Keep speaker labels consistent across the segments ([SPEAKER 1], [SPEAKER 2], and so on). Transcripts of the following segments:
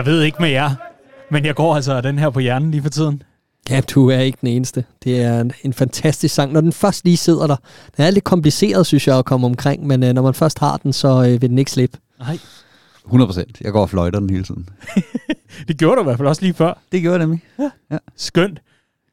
[SPEAKER 1] Jeg ved ikke med jer, men jeg går altså den her på hjernen lige for tiden.
[SPEAKER 2] Ja, du er ikke den eneste. Det er en, en fantastisk sang. Når den først lige sidder der, den er lidt kompliceret, synes jeg, at komme omkring, men øh, når man først har den, så øh, vil den ikke slippe.
[SPEAKER 1] Nej.
[SPEAKER 3] 100 procent. Jeg går og fløjter den hele tiden.
[SPEAKER 1] det gjorde du i hvert fald også lige før.
[SPEAKER 3] Det gjorde jeg nemlig.
[SPEAKER 1] Ja. ja. Skønt.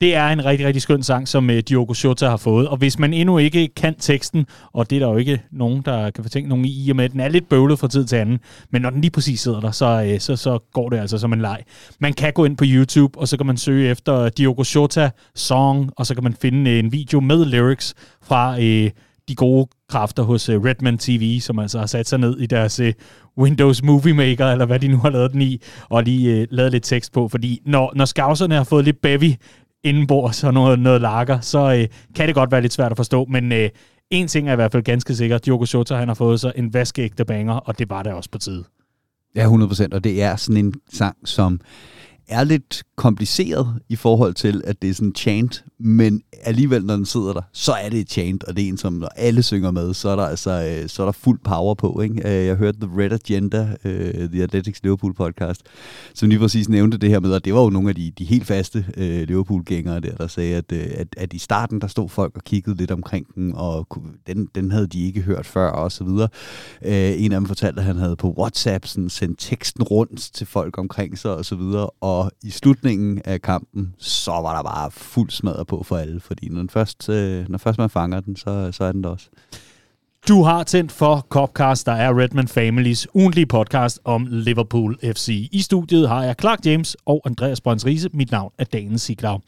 [SPEAKER 1] Det er en rigtig, rigtig skøn sang, som uh, Diogo Jota har fået. Og hvis man endnu ikke kan teksten, og det er der jo ikke nogen, der kan fortænke nogen i, i og med, at den er lidt bøvlet fra tid til anden, men når den lige præcis sidder der, så, uh, så, så går det altså som en leg. Man kan gå ind på YouTube, og så kan man søge efter Diogo Jota song, og så kan man finde uh, en video med lyrics fra uh, de gode kræfter hos uh, Redman TV, som altså har sat sig ned i deres uh, Windows Movie Maker, eller hvad de nu har lavet den i, og lige uh, lavet lidt tekst på. Fordi når, når scouserne har fået lidt bevy indenbords og noget, noget lager, så øh, kan det godt være lidt svært at forstå, men øh, en ting er i hvert fald ganske sikkert, Diogo Jota han har fået sig en vaskeægte banger, og det var det også på tide.
[SPEAKER 3] Ja, 100%, og det er sådan en sang, som er lidt kompliceret i forhold til, at det er sådan chant, men alligevel, når den sidder der, så er det et chant, og det er en, som når alle synger med, så er der altså øh, så er der fuld power på. Ikke? Øh, jeg hørte The Red Agenda, uh, The Athletics Liverpool podcast, som lige præcis nævnte det her med, og det var jo nogle af de, de helt faste Liverpool-gængere der, der sagde, at, at, at i starten, der stod folk og kiggede lidt omkring den, og den, den havde de ikke hørt før, og så videre. En af dem fortalte, at han havde på WhatsApp sådan, sendt teksten rundt til folk omkring sig, og så videre, og i slutningen af kampen, så var der bare fuld smadret på for alle, fordi når, den først, øh, når først man fanger den, så, så er den der også.
[SPEAKER 1] Du har tændt for Copcast, der er Redman Families ugentlige podcast om Liverpool FC. I studiet har jeg Clark James og Andreas Brøns Riese. Mit navn er Danen Siglau.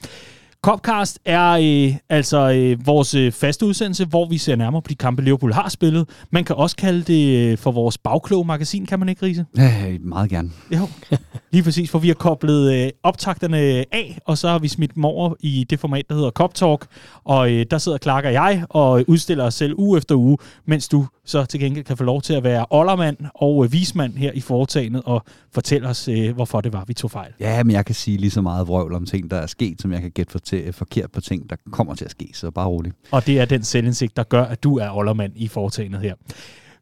[SPEAKER 1] Copcast er øh, altså øh, vores øh, faste udsendelse, hvor vi ser nærmere på de kampe, Liverpool har spillet. Man kan også kalde det øh, for vores bagkloge magasin, kan man ikke, Riese?
[SPEAKER 3] Ja, meget gerne.
[SPEAKER 1] Jo, lige præcis, for vi har koblet øh, optakterne af, og så har vi smidt dem over i det format, der hedder Cop Talk. Og øh, der sidder Clark og jeg og udstiller os selv uge efter uge, mens du så til gengæld kan få lov til at være oldermand og øh, vismand her i foretagendet og fortælle os, øh, hvorfor det var, vi tog fejl.
[SPEAKER 3] Ja, men jeg kan sige lige så meget vrøvl om ting, der er sket, som jeg kan gætte for til, øh, forkert på ting, der kommer til at ske, så bare roligt.
[SPEAKER 1] Og det er den selvindsigt, der gør, at du er oldermand i foretagendet her.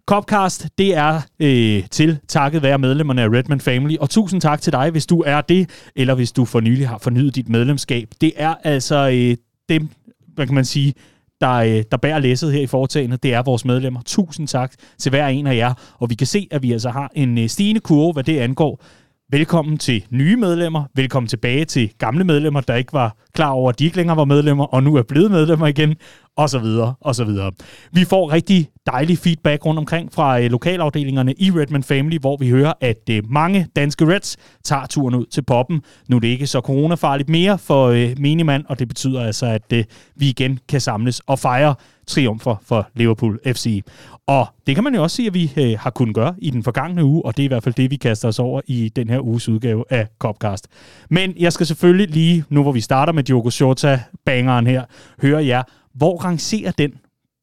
[SPEAKER 1] Copcast, det er øh, til takket være medlemmerne af Redman Family, og tusind tak til dig, hvis du er det, eller hvis du for nylig har fornyet dit medlemskab. Det er altså øh, dem, hvad kan man sige, der, øh, der bærer læsset her i foretagendet, det er vores medlemmer. Tusind tak til hver en af jer, og vi kan se, at vi altså har en øh, stigende kurve, hvad det angår. Velkommen til nye medlemmer. Velkommen tilbage til gamle medlemmer, der ikke var klar over, at de ikke længere var medlemmer, og nu er blevet medlemmer igen, og så videre, og så videre. Vi får rigtig dejlig feedback rundt omkring fra øh, lokalafdelingerne i Redman Family, hvor vi hører, at øh, mange danske Reds tager turen ud til poppen. Nu er det ikke så coronafarligt mere for øh, minimand, og det betyder altså, at øh, vi igen kan samles og fejre triumfer for Liverpool FC. Og det kan man jo også sige, at vi øh, har kunnet gøre i den forgangne uge, og det er i hvert fald det, vi kaster os over i den her uges udgave af Copcast. Men jeg skal selvfølgelig lige, nu hvor vi starter med Diogo Jota-bangeren her, høre jer, hvor rangerer den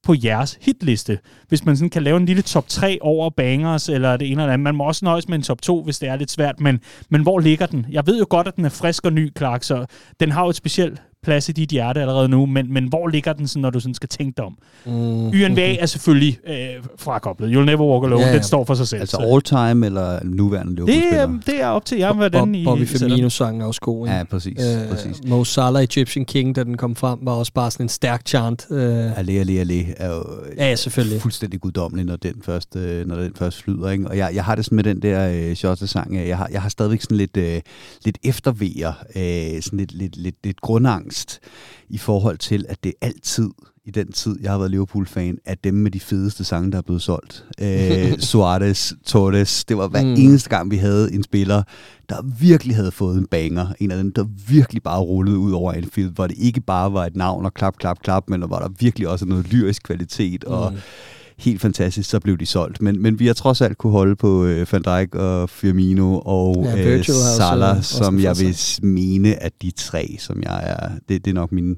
[SPEAKER 1] på jeres hitliste. Hvis man sådan kan lave en lille top 3 over bangers, eller det ene eller andet. Man må også nøjes med en top 2, hvis det er lidt svært, men, men hvor ligger den? Jeg ved jo godt, at den er frisk og ny, Clark, så den har jo et specielt plads i dit hjerte allerede nu, men, men hvor ligger den, sådan, når du sådan skal tænke dig om? Mm. YNVA er selvfølgelig øh, frakoblet. You'll Never Walk Alone, ja, ja. den står for sig selv.
[SPEAKER 3] Altså all time eller nuværende Liverpool-spiller?
[SPEAKER 1] Det, det er op til jer, hvordan I
[SPEAKER 2] Bobby Firmino-sangen er også god.
[SPEAKER 3] Ja, præcis. Øh, præcis.
[SPEAKER 2] Mo Salah, Egyptian King, da den kom frem, var også bare sådan en stærk chant.
[SPEAKER 3] Øh. Allé, allé, allé er jo
[SPEAKER 2] ja, selvfølgelig.
[SPEAKER 3] fuldstændig guddommelig, når den først, øh, når den først flyder. Ikke? Og jeg, jeg har det sådan med den der øh, Shota-sang, jeg har, jeg har stadigvæk sådan lidt, øh, lidt eftervejer, øh, sådan lidt, lidt, lidt, lidt grundangst i forhold til, at det altid i den tid, jeg har været Liverpool-fan, at dem med de fedeste sange, der er blevet solgt. Øh, Suarez, Torres, det var hver mm. eneste gang, vi havde en spiller, der virkelig havde fået en banger. En af dem, der virkelig bare rullede ud over Anfield, hvor det ikke bare var et navn og klap, klap, klap, men hvor der virkelig også noget lyrisk kvalitet og mm helt fantastisk, så blev de solgt. Men, men vi har trods alt kunne holde på øh, Van Dijk og Firmino og ja, øh, Salah, også, som også jeg vil mene, at de tre, som jeg er, det, det er nok mine,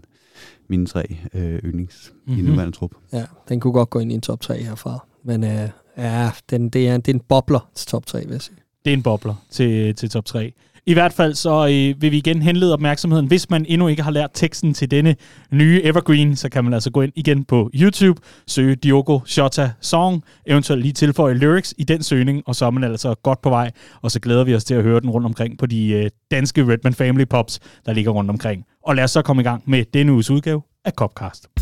[SPEAKER 3] mine tre øh, yndlings mm-hmm. i mhm. nuværende trup.
[SPEAKER 2] Ja, den kunne godt gå ind i en top 3 herfra. Men øh, ja, den, det, er, det er en bobler til top 3, vil jeg sige.
[SPEAKER 1] Det er en bobler til, til top 3. I hvert fald så øh, vil vi igen henlede opmærksomheden. Hvis man endnu ikke har lært teksten til denne nye Evergreen, så kan man altså gå ind igen på YouTube, søge Diogo Shota Song, eventuelt lige tilføje lyrics i den søgning, og så er man altså godt på vej, og så glæder vi os til at høre den rundt omkring på de øh, danske Redman Family Pops, der ligger rundt omkring. Og lad os så komme i gang med denne uges udgave af Copcast.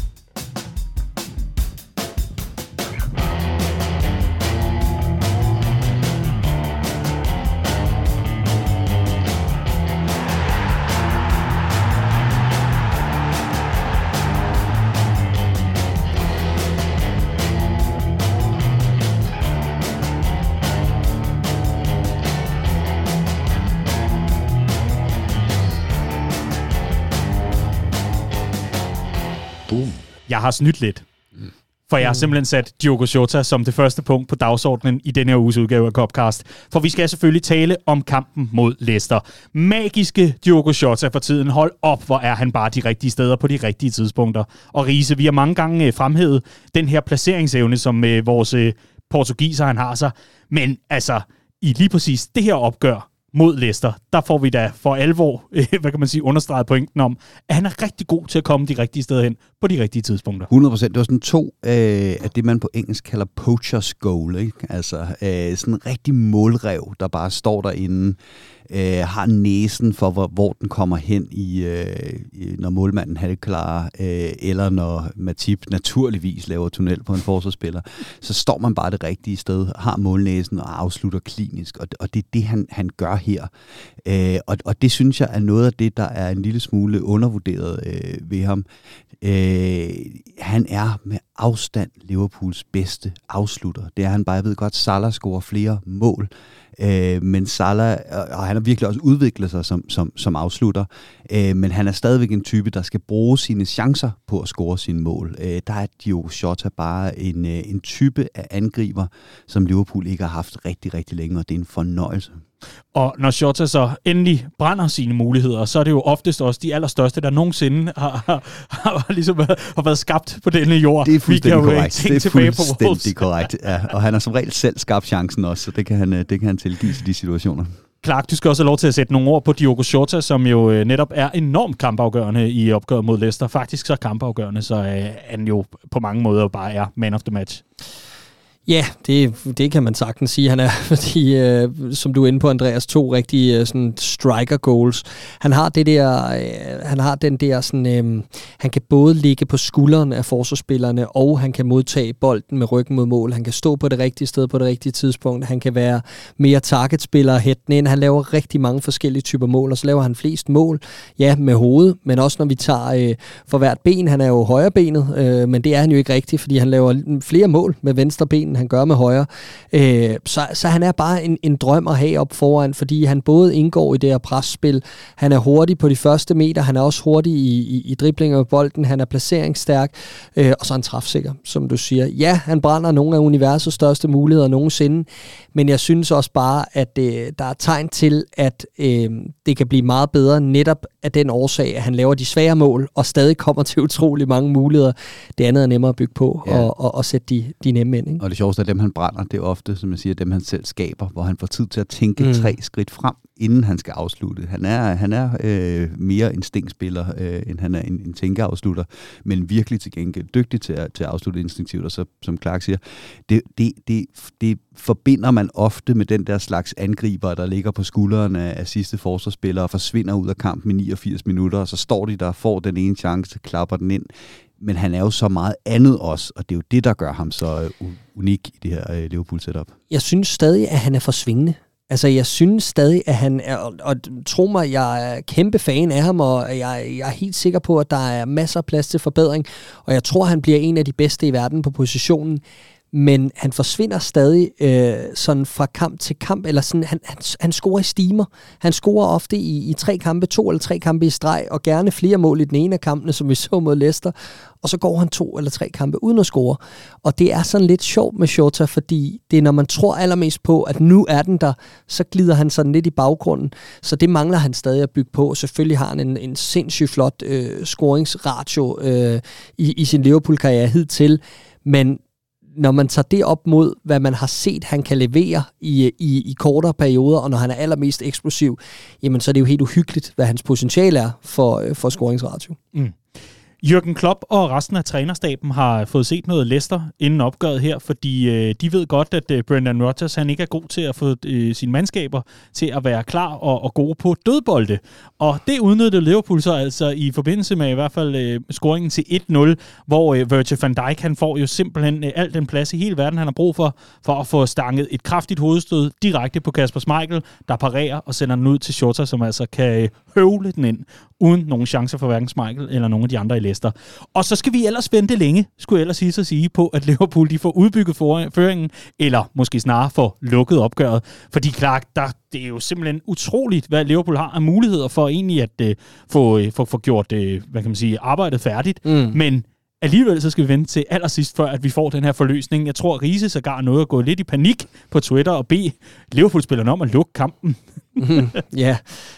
[SPEAKER 1] Jeg har snydt lidt. For jeg har simpelthen sat Diogo Jota som det første punkt på dagsordenen i denne her uges udgave af Copcast. For vi skal selvfølgelig tale om kampen mod Leicester. Magiske Diogo Jota for tiden. Hold op, hvor er han bare de rigtige steder på de rigtige tidspunkter. Og Riese, vi har mange gange øh, fremhævet den her placeringsevne, som øh, vores øh, portugiser han har sig. Men altså, i lige præcis det her opgør, mod Leicester, der får vi da for alvor, hvad kan man sige, understreget pointen om, at han er rigtig god til at komme de rigtige steder hen på de rigtige tidspunkter.
[SPEAKER 3] 100 procent. Det var sådan to øh, af det, man på engelsk kalder poachers goal. Ikke? Altså øh, sådan en rigtig målrev, der bare står derinde, øh, har næsen for, hvor, hvor den kommer hen, i, øh, når målmanden halvklarer, klar, øh, eller når Matip naturligvis laver tunnel på en forsvarsspiller, så står man bare det rigtige sted, har målnæsen og afslutter klinisk, og, og det er det, han, han gør her. Øh, og, og det synes jeg er noget af det, der er en lille smule undervurderet øh, ved ham. Øh, Øh, han er med afstand Liverpools bedste afslutter. Det er han bare. Jeg ved godt, Salah scorer flere mål, Øh, men Salah, og han har virkelig også udviklet sig som, som, som afslutter, øh, men han er stadigvæk en type, der skal bruge sine chancer på at score sine mål. Øh, der er Diogo Jota bare en, øh, en type af angriber, som Liverpool ikke har haft rigtig, rigtig længe, og det er en fornøjelse.
[SPEAKER 1] Og når Shota så endelig brænder sine muligheder, så er det jo oftest også de allerstørste, der nogensinde har, har, har, ligesom har været skabt på denne jord.
[SPEAKER 3] Det er fuldstændig korrekt. Det er fuldstændig korrekt. Ja. Og han har som regel selv skabt chancen også, så det kan han, øh, det kan han tilgives i de situationer.
[SPEAKER 1] Clark, du skal også have lov til at sætte nogle ord på Diogo Jota, som jo øh, netop er enormt kampafgørende i opgøret mod Leicester. Faktisk så kampafgørende, så øh, han jo på mange måder bare er man of the match.
[SPEAKER 2] Ja, det, det kan man sagtens sige, han er, fordi, øh, som du er inde på, Andreas, to rigtige øh, sådan striker goals. Han har det der, øh, han har den der sådan, øh, han kan både ligge på skulderen af forsvarsspillerne, og han kan modtage bolden med ryggen mod mål. Han kan stå på det rigtige sted på det rigtige tidspunkt. Han kan være mere targetspiller hætten ind. Han laver rigtig mange forskellige typer mål, og så laver han flest mål, ja, med hovedet, men også når vi tager øh, for hvert ben. Han er jo højrebenet, øh, men det er han jo ikke rigtigt, fordi han laver flere mål med venstre ben end han gør med højre. Øh, så, så han er bare en, en drøm at have op foran, fordi han både indgår i det her presspil, han er hurtig på de første meter, han er også hurtig i, i, i driblinger med bolden, han er placeringsstærk, øh, og så er han træfsikker, som du siger. Ja, han brænder nogle af universets største muligheder nogensinde, men jeg synes også bare, at øh, der er tegn til, at øh, det kan blive meget bedre netop af den årsag, at han laver de svære mål, og stadig kommer til utrolig mange muligheder. Det andet er nemmere at bygge på, ja. og, og, og sætte de, de nemme ind. Ikke?
[SPEAKER 3] Og det sjoveste er, dem han brænder, det er ofte, som jeg siger, dem han selv skaber, hvor han får tid til at tænke mm. tre skridt frem, inden han skal afslutte. Han er, han er øh, mere instinktspiller, øh, end han er en, en tænkeafslutter, men virkelig til gengæld dygtig til at, til at afslutte instinktivt, og så, som Clark siger, det, det, det, det forbinder man ofte med den der slags angriber, der ligger på skuldrene af, sidste forsvarsspiller og forsvinder ud af kampen i 89 minutter, og så står de der og får den ene chance, klapper den ind men han er jo så meget andet også, og det er jo det, der gør ham så øh, unik i det her øh, Liverpool-setup.
[SPEAKER 2] Jeg synes stadig, at han er for svingende. Altså, jeg synes stadig, at han er, og, og tro mig, jeg er kæmpe fan af ham, og jeg, jeg er helt sikker på, at der er masser af plads til forbedring, og jeg tror, han bliver en af de bedste i verden på positionen men han forsvinder stadig øh, sådan fra kamp til kamp, eller sådan, han, han, han scorer i stimer. Han scorer ofte i, i tre kampe, to eller tre kampe i streg, og gerne flere mål i den ene af kampene, som vi så mod Leicester, og så går han to eller tre kampe uden at score. Og det er sådan lidt sjovt med Shota, fordi det er, når man tror allermest på, at nu er den der, så glider han sådan lidt i baggrunden. Så det mangler han stadig at bygge på. Selvfølgelig har han en, en sindssygt flot øh, scoringsratio øh, i, i sin Liverpool-karriere hidtil, men når man tager det op mod, hvad man har set, han kan levere i, i, i kortere perioder, og når han er allermest eksplosiv, jamen så er det jo helt uhyggeligt, hvad hans potentiale er for, øh, for scoringsratio. Mm.
[SPEAKER 1] Jürgen Klopp og resten af trænerstaben har fået set noget Leicester inden opgøret her, fordi øh, de ved godt, at øh, Brendan Rodgers han ikke er god til at få øh, sine mandskaber til at være klar og, og gode på dødbolde. Og det udnyttede Liverpool så altså i forbindelse med i hvert fald øh, scoringen til 1-0, hvor øh, Virgil van Dijk han får jo simpelthen øh, al den plads i hele verden, han har brug for, for at få stanget et kraftigt hovedstød direkte på Kasper Schmeichel, der parerer og sender den ud til Shota, som altså kan øh, høvle den ind, uden nogen chancer for hverken Schmeichel eller nogen af de andre i Leicester. Og så skal vi ellers vente længe, skulle jeg ellers sige sig sige, på at Liverpool de får udbygget føringen, eller måske snarere får lukket opgøret. Fordi klart, der, det er jo simpelthen utroligt, hvad Liverpool har af muligheder for egentlig at uh, få, uh, få, få gjort uh, hvad kan man sige, arbejdet færdigt. Mm. Men alligevel så skal vi vente til allersidst, før at vi får den her forløsning. Jeg tror, Riese sågar noget at gå lidt i panik på Twitter og bede Liverpool-spillerne om at lukke kampen.
[SPEAKER 2] mm, ja,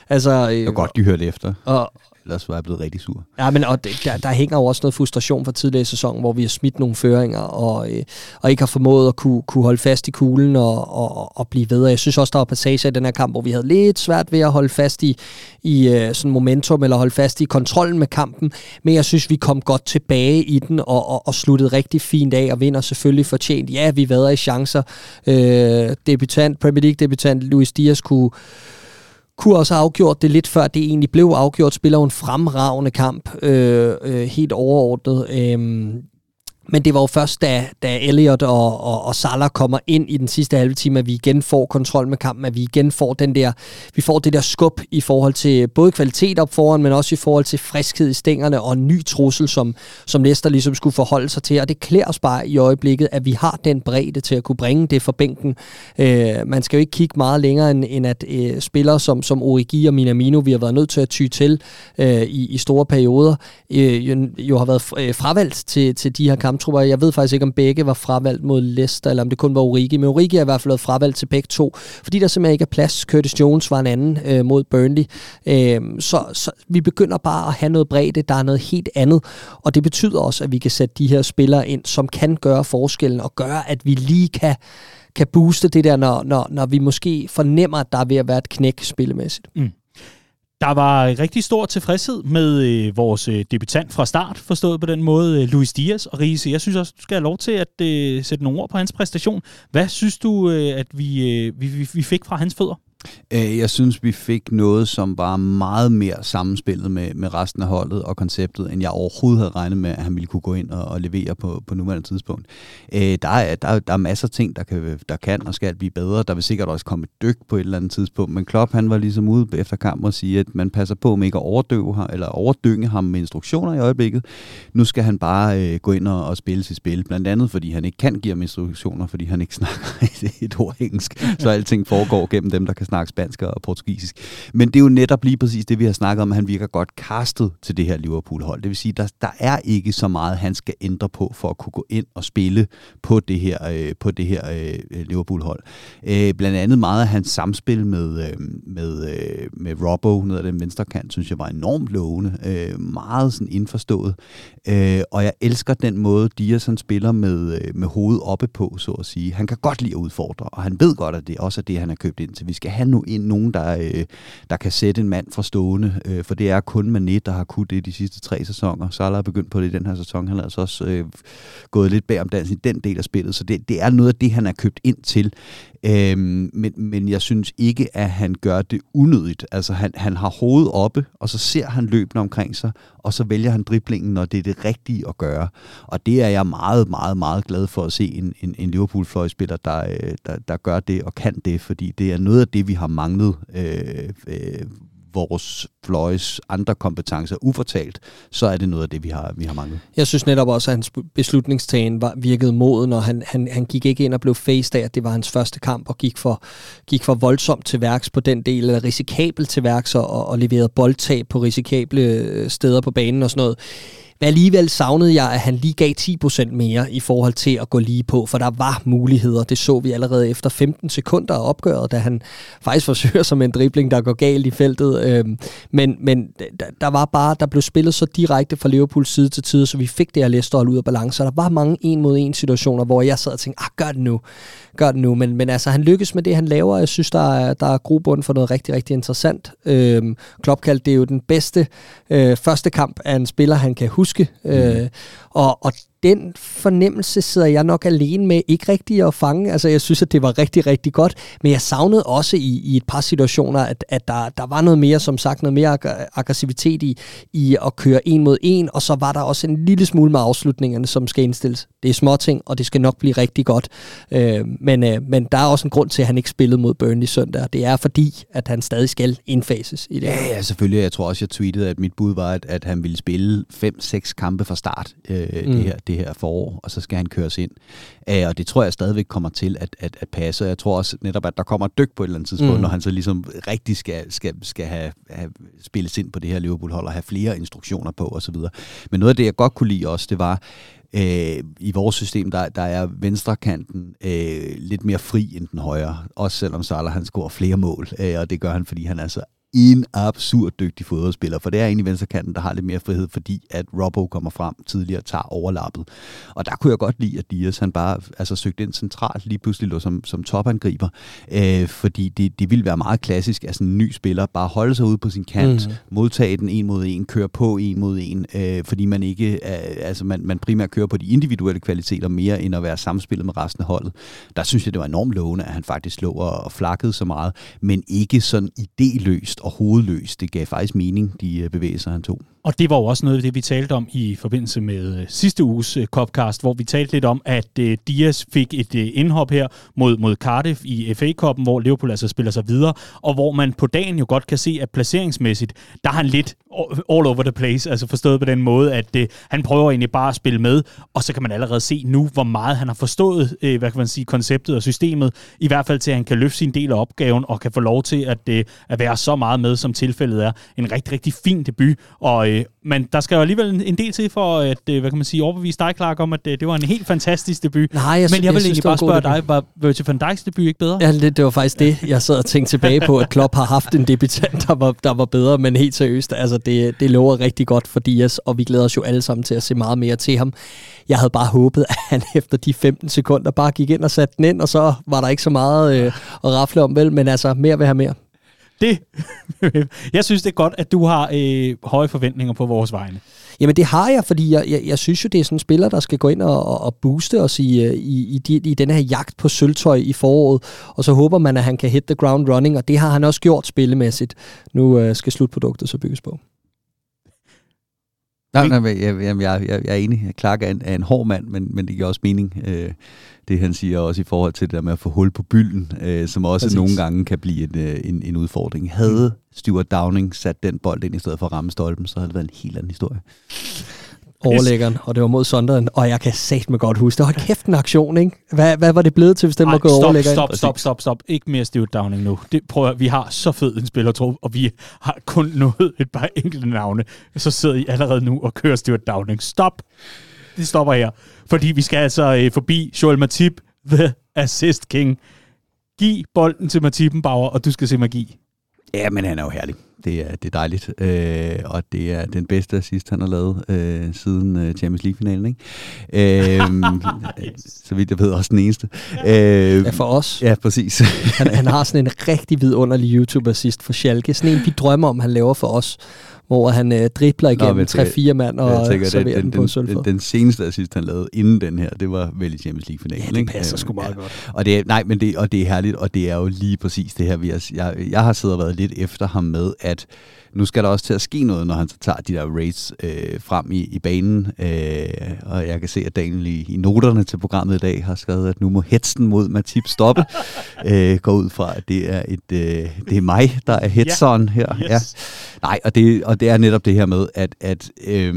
[SPEAKER 2] altså...
[SPEAKER 3] Øh, det var godt, de hørte efter. Og, ellers var jeg blevet rigtig sur.
[SPEAKER 2] Ja, men og der, der hænger jo også noget frustration fra tidligere i sæsonen, hvor vi har smidt nogle føringer, og, øh, og ikke har formået at kunne, kunne holde fast i kuglen og, og, og blive ved. Jeg synes også, der var passager i den her kamp, hvor vi havde lidt svært ved at holde fast i, i øh, sådan momentum, eller holde fast i kontrollen med kampen, men jeg synes, vi kom godt tilbage i den, og, og, og sluttede rigtig fint af, og vinder selvfølgelig fortjent. Ja, vi vader i chancer. Øh, debutant, Premier League debutant Luis Diaz kunne kunne også have afgjort det lidt før det egentlig blev afgjort. Spiller en fremragende kamp, øh, øh, helt overordnet. Øh, men det var jo først, da, da Elliot og, og, og Salah kommer ind i den sidste halve time, at vi igen får kontrol med kampen, at vi igen får den der, vi får det der skub i forhold til både kvalitet op foran, men også i forhold til friskhed i stængerne og en ny trussel, som, som Lester ligesom skulle forholde sig til. Og det klæder os bare i øjeblikket, at vi har den bredde til at kunne bringe det for bænken. Øh, man skal jo ikke kigge meget længere, end, end at øh, spillere som, som Origi og Minamino, vi har været nødt til at ty til øh, i, i store perioder, øh, jo, jo har været øh, fravalgt til, til de her kampe kamptrupper. Jeg ved faktisk ikke, om begge var fravalgt mod Leicester, eller om det kun var Origi. Men Origi er i hvert fald fravalgt til begge to, fordi der simpelthen ikke er plads. Curtis Jones var en anden øh, mod Burnley. Øh, så, så vi begynder bare at have noget bredde, der er noget helt andet. Og det betyder også, at vi kan sætte de her spillere ind, som kan gøre forskellen, og gøre, at vi lige kan kan booste det der, når, når, når vi måske fornemmer, at der er ved at være et knæk spillemæssigt. Mm.
[SPEAKER 1] Der var rigtig stor tilfredshed med øh, vores øh, debutant fra start, forstået på den måde, øh, Luis Dias og Riese. Jeg synes også, du skal have lov til at øh, sætte nogle ord på hans præstation. Hvad synes du, øh, at vi, øh, vi, vi fik fra hans fødder?
[SPEAKER 3] Øh, jeg synes, vi fik noget, som var meget mere sammenspillet med, med resten af holdet og konceptet, end jeg overhovedet havde regnet med, at han ville kunne gå ind og, og levere på, på nuværende tidspunkt. Øh, der, er, der, der er masser af ting, der kan, der kan og skal blive bedre. Der vil sikkert også komme et dyk på et eller andet tidspunkt, men Klopp han var ligesom ude efter kampen og sige, at man passer på med ikke at overdøve ham, eller overdynge ham med instruktioner i øjeblikket. Nu skal han bare øh, gå ind og, og spille sit spil, blandt andet fordi han ikke kan give ham instruktioner, fordi han ikke snakker et, et ord engelsk, så alting foregår gennem dem, der kan snakke spansk og portugisisk. Men det er jo netop lige præcis det, vi har snakket om, at han virker godt castet til det her Liverpool-hold. Det vil sige, der, der er ikke så meget, han skal ændre på for at kunne gå ind og spille på det her, øh, på det her øh, Liverpool-hold. Øh, blandt andet meget af hans samspil med, øh, med, øh, med Robbo ned ad den venstre kant, synes jeg var enormt lovende. Øh, meget sådan indforstået. Øh, og jeg elsker den måde, Dias han spiller med, øh, med hovedet oppe på, så at sige. Han kan godt lide at udfordre, og han ved godt, at det også er det, han har købt ind til. Vi skal have nu ind nogen, der, øh, der kan sætte en mand fra stående, øh, for det er kun Manet, der har kunnet det de sidste tre sæsoner. Salah har begyndt på det i den her sæson. Han har altså også øh, gået lidt bag om dansen i den del af spillet, så det, det er noget af det, han er købt ind til. Øhm, men, men jeg synes ikke, at han gør det unødigt. Altså han, han har hovedet oppe, og så ser han løbende omkring sig, og så vælger han driblingen, når det er det rigtige at gøre. Og det er jeg meget, meget, meget glad for at se en, en, en Liverpool-fløjspiller, der, øh, der, der gør det og kan det, fordi det er noget af det, vi har manglet øh, øh, vores fløjes andre kompetencer ufortalt, så er det noget af det, vi har, vi har manglet.
[SPEAKER 2] Jeg synes netop også, at hans beslutningstagen var, virkede moden, og han, han, han gik ikke ind og blev faced af, at det var hans første kamp, og gik for, gik for voldsomt til værks på den del, eller risikabel til værks, og, og leverede boldtag på risikable øh, steder på banen og sådan noget. Men alligevel savnede jeg, at han lige gav 10% mere i forhold til at gå lige på, for der var muligheder. Det så vi allerede efter 15 sekunder af opgøret, da han faktisk forsøger som en dribling, der går galt i feltet. Øhm, men men der var bare, der blev spillet så direkte fra Liverpools side til tid, så vi fik det her Leicester ud af balance. Og der var mange en mod en situationer, hvor jeg sad og tænkte, ah, gør det nu, gør det nu. Men, men altså, han lykkes med det, han laver. Jeg synes, der er, der er grobund for noget rigtig, rigtig interessant. Øhm, Klopp kaldte det jo den bedste øh, første kamp af en spiller, han kan huske. Mm. Øh, og, og den fornemmelse sidder jeg nok alene med ikke rigtig at fange. Altså, jeg synes, at det var rigtig, rigtig godt, men jeg savnede også i, i et par situationer, at, at der, der var noget mere, som sagt, noget mere ag- aggressivitet i, i at køre en mod en, og så var der også en lille smule med afslutningerne, som skal indstilles. Det er småting, og det skal nok blive rigtig godt. Øh, men, øh, men der er også en grund til, at han ikke spillede mod Burnley søndag. Det er fordi, at han stadig skal indfases i det.
[SPEAKER 3] Ja, ja, selvfølgelig. Jeg tror også, jeg tweetede, at mit bud var, at, at han ville spille 5-6 kampe fra start øh, mm. det, her, det her forår, og så skal han køres ind. Uh, og det tror jeg stadigvæk kommer til at, at, at passe. Jeg tror også netop, at der kommer et dyk på et eller andet tidspunkt, mm. når han så ligesom rigtig skal, skal, skal have, have spillet ind på det her Liverpool-hold og have flere instruktioner på osv. Men noget af det, jeg godt kunne lide også, det var, Øh, I vores system, der, der er venstrekanten øh, lidt mere fri end den højre. Også selvom Salah han scorer flere mål, øh, og det gør han, fordi han er så en absurd dygtig fodboldspiller, for det er egentlig venstrekanten, der har lidt mere frihed, fordi at Robbo kommer frem tidligere og tager overlappet. Og der kunne jeg godt lide, at Dias han bare altså, søgte ind centralt lige pludselig lå som, som topangriber, øh, fordi det, det ville være meget klassisk, at sådan en ny spiller bare holde sig ude på sin kant, mm. modtage den en mod en, køre på en mod en, øh, fordi man ikke, øh, altså man, man primært kører på de individuelle kvaliteter mere, end at være samspillet med resten af holdet. Der synes jeg, det var enormt lovende, at han faktisk lå og, og flakkede så meget, men ikke sådan idéløst og hovedløst. Det gav faktisk mening, de øh, bevægelser, han tog.
[SPEAKER 1] Og det var jo også noget af det, vi talte om i forbindelse med øh, sidste uges øh, Copcast, hvor vi talte lidt om, at øh, Dias fik et indhop her mod, mod Cardiff i FA-koppen, hvor Liverpool altså spiller sig videre, og hvor man på dagen jo godt kan se, at placeringsmæssigt, der er han lidt all over the place, altså forstået på den måde, at det, han prøver egentlig bare at spille med, og så kan man allerede se nu, hvor meget han har forstået, hvad kan man sige, konceptet og systemet, i hvert fald til, at han kan løfte sin del af opgaven, og kan få lov til at, at være så meget med, som tilfældet er. En rigtig, rigtig fin debut, og øh, men der skal jo alligevel en del til for at, øh, hvad kan man sige, overbevise dig, Clark, om, at det, øh, det var en helt fantastisk debut.
[SPEAKER 2] Nej, jeg,
[SPEAKER 1] men jeg vil
[SPEAKER 2] jeg
[SPEAKER 1] egentlig bare spørge dig, var Virgil van Dijks debut ikke bedre?
[SPEAKER 2] Ja, det, det var faktisk det, jeg sad og tænkte tilbage på, at Klopp har haft en debutant, der var, der var bedre, men helt seriøst, altså det, det lover rigtig godt for Dias, og vi glæder os jo alle sammen til at se meget mere til ham. Jeg havde bare håbet, at han efter de 15 sekunder bare gik ind og satte den ind, og så var der ikke så meget øh, at rafle om, vel, men altså mere vil have mere.
[SPEAKER 1] Det, jeg synes, det er godt, at du har øh, høje forventninger på vores vegne.
[SPEAKER 2] Jamen det har jeg, fordi jeg, jeg, jeg synes jo, det er sådan en spiller, der skal gå ind og, og booste os i, øh, i, i, de, i den her jagt på sølvtøj i foråret, og så håber man, at han kan hit the ground running, og det har han også gjort spillemæssigt. Nu øh, skal slutproduktet så bygges på.
[SPEAKER 3] Nej, nej, jeg, jeg, jeg, jeg er enig. Clark er en, er en hård mand, men, men det giver også mening, øh, det han siger også i forhold til det der med at få hul på bylden, øh, som også Præcis. nogle gange kan blive en, øh, en, en udfordring. Havde Stuart Downing sat den bold ind i stedet for at ramme stolpen, så havde det været en helt anden historie
[SPEAKER 2] overlæggeren, og det var mod Sonderen, og jeg kan sagt mig godt huske, det var kæft en aktion, ikke? Hvad, hvad var det blevet til, hvis den var gået overlægger
[SPEAKER 1] stop, stop, stop, stop, Ikke mere Stuart Downing nu. Det, prøv at, vi har så fed en spillertrup, og vi har kun nået et par enkelte navne. Så sidder I allerede nu og kører Stuart Downing. Stop! Det stopper her. Fordi vi skal altså øh, forbi Joel Matip, the assist king. Giv bolden til Matipenbauer, og du skal se magi.
[SPEAKER 3] Ja, men han er jo herlig. Det er, det er dejligt, øh, og det er den bedste assist, han har lavet øh, siden øh, Champions League-finalen. Ikke? Øh, så vidt jeg ved, også den eneste.
[SPEAKER 2] Øh, ja, for os.
[SPEAKER 3] Ja, præcis.
[SPEAKER 2] han, han har sådan en rigtig vidunderlig YouTube-assist for Schalke. Sådan en, vi drømmer om, han laver for os hvor han øh, dribler igennem 3-4 mand og tænker, serverer den, den, på
[SPEAKER 3] den, den, den seneste assist, han lavede inden den her, det var vel i Champions League-finalen.
[SPEAKER 2] Ja, det passer ikke? sgu meget ja. godt.
[SPEAKER 3] Og det, er, nej, men det, og det er herligt, og det er jo lige præcis det her, vi har, jeg, jeg har siddet og været lidt efter ham med, at nu skal der også til at ske noget, når han så tager de der rates øh, frem i, i banen. Øh, og jeg kan se, at Daniel i, i noterne til programmet i dag har skrevet, at nu må hetsen mod Matip stoppe. øh, går ud fra, at det er, et, øh, det er mig, der er hetseren her. Yes. Ja. Nej, og det, og det er netop det her med, at, at øh,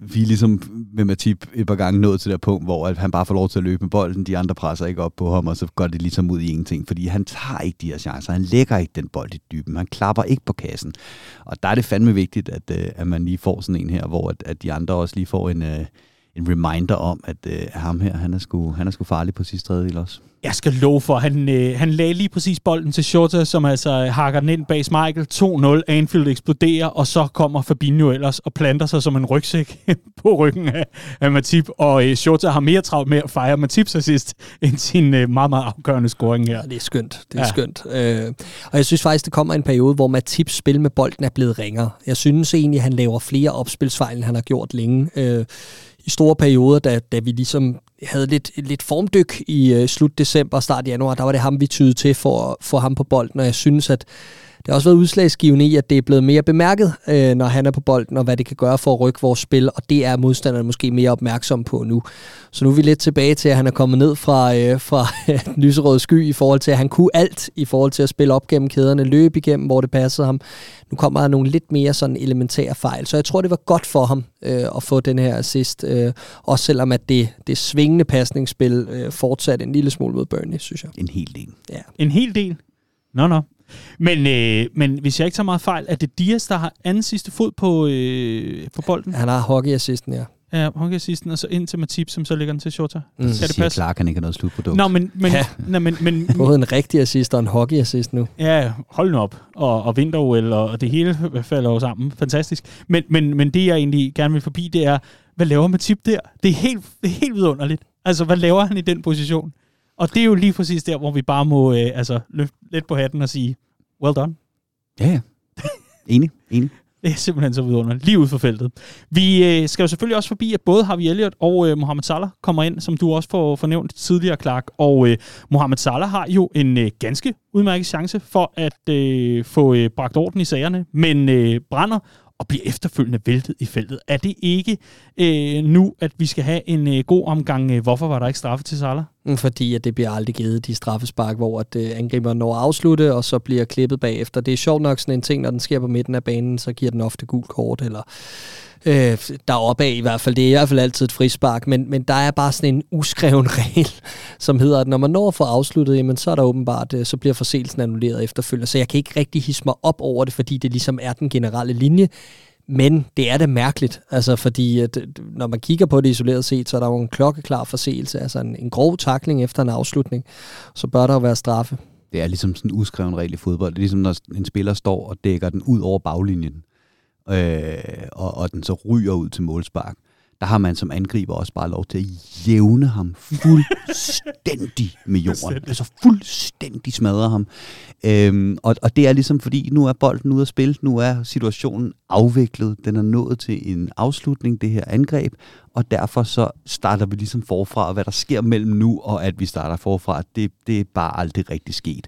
[SPEAKER 3] vi ligesom med Matip et par gange nået til det punkt, hvor at han bare får lov til at løbe med bolden, de andre presser ikke op på ham, og så går det ligesom ud i ingenting, fordi han tager ikke de her chancer, han lægger ikke den bold i dyben, han klapper ikke på kassen. Og der er det fandme vigtigt, at, øh, at man lige får sådan en her, hvor at, at de andre også lige får en, øh, en reminder om, at øh, ham her, han er, sgu, han er sgu farlig på sidste tredjedel også.
[SPEAKER 1] Jeg skal love for, han, øh, han lagde lige præcis bolden til Shota, som altså hakker den ind bag Michael. 2-0, Anfield eksploderer, og så kommer Fabinho ellers og planter sig som en rygsæk på ryggen af, af Matip. Og øh, Shota har mere travlt med at fejre Matips assist, end sin øh, meget, meget afgørende scoring her.
[SPEAKER 2] Ja, det er skønt. Det er ja. skønt. Øh, og jeg synes faktisk, det kommer en periode, hvor Matips spil med bolden er blevet ringere. Jeg synes egentlig, han laver flere opspilsfejl, end han har gjort længe. Øh, i store perioder, da, da vi ligesom havde lidt, lidt formdyk i øh, slut december, start januar, der var det ham, vi tyede til for at få ham på bolden, og jeg synes, at det har også været udslagsgivende i, at det er blevet mere bemærket, øh, når han er på bolden, og hvad det kan gøre for at rykke vores spil, og det er modstanderne måske mere opmærksom på nu. Så nu er vi lidt tilbage til, at han er kommet ned fra, øh, fra den lyserøde sky i forhold til, at han kunne alt i forhold til at spille op gennem kæderne, løbe igennem, hvor det passede ham. Nu kommer der nogle lidt mere sådan elementære fejl, så jeg tror, det var godt for ham øh, at få den her assist, øh, også selvom at det, det svingende pasningsspil øh, fortsatte en lille smule mod Burnley, synes jeg.
[SPEAKER 3] En hel del.
[SPEAKER 1] Ja. En hel del? Nå, nå. Men, øh, men hvis jeg ikke tager meget fejl, er det Dias, der har anden sidste fod på, øh, på bolden?
[SPEAKER 2] Han har hockeyassisten, ja.
[SPEAKER 1] Ja, hockeyassisten, og så ind til Matip, som så lægger den til Shota.
[SPEAKER 3] Mm. Kan det passe? Klar, kan ikke have noget slutprodukt.
[SPEAKER 1] Nå, men... men, ja. nej, men, men
[SPEAKER 2] Både en rigtig assist og en hockeyassist nu.
[SPEAKER 1] Ja, hold nu op. Og, og vinter og, og det hele falder jo sammen. Fantastisk. Men, men, men det, jeg egentlig gerne vil forbi, det er, hvad laver Matip der? Det er helt, det er helt vidunderligt. Altså, hvad laver han i den position? Og det er jo lige præcis der, hvor vi bare må øh, altså, løfte lidt på hatten og sige, well done.
[SPEAKER 3] Ja, ja. Enig, enig.
[SPEAKER 1] Det er simpelthen så vidunderligt. Lige ud for feltet. Vi øh, skal jo selvfølgelig også forbi, at både Harvey Elliott og øh, Mohamed Salah kommer ind, som du også får fornævnt tidligere, Clark. Og øh, Mohamed Salah har jo en øh, ganske udmærket chance for at øh, få øh, bragt orden i sagerne, men øh, brænder og bliver efterfølgende væltet i feltet. Er det ikke øh, nu, at vi skal have en øh, god omgang? Øh, hvorfor var der ikke straffe til Salah?
[SPEAKER 2] Mm, fordi at det bliver aldrig givet, de straffespark, hvor at, øh, angriberen når at afslutte, og så bliver klippet bagefter. Det er sjovt nok sådan en ting, når den sker på midten af banen, så giver den ofte gul kort, eller øh, deroppe af i hvert fald. Det er i hvert fald altid et frispark, men, men der er bare sådan en uskreven regel, som hedder, at når man når at få afsluttet, jamen, så er der åbenbart, øh, så bliver forseelsen annulleret efterfølgende. Så jeg kan ikke rigtig hisse mig op over det, fordi det ligesom er den generelle linje. Men det er det mærkeligt, altså fordi at, øh, når man kigger på det isoleret set, så er der jo en klokkeklar forseelse, altså en, en grov takling efter en afslutning, så bør der jo være straffe.
[SPEAKER 3] Det er ligesom sådan en uskreven regel i fodbold. Det er ligesom, når en spiller står og dækker den ud over baglinjen øh, og, og den så ryger ud til målspark, der har man som angriber også bare lov til at jævne ham fuldstændig med jorden. Altså fuldstændig smadre ham. Øhm, og, og det er ligesom fordi, nu er bolden ude at spille, nu er situationen afviklet, den er nået til en afslutning, det her angreb, og derfor så starter vi ligesom forfra, og hvad der sker mellem nu og at vi starter forfra, det, det er bare aldrig rigtig sket.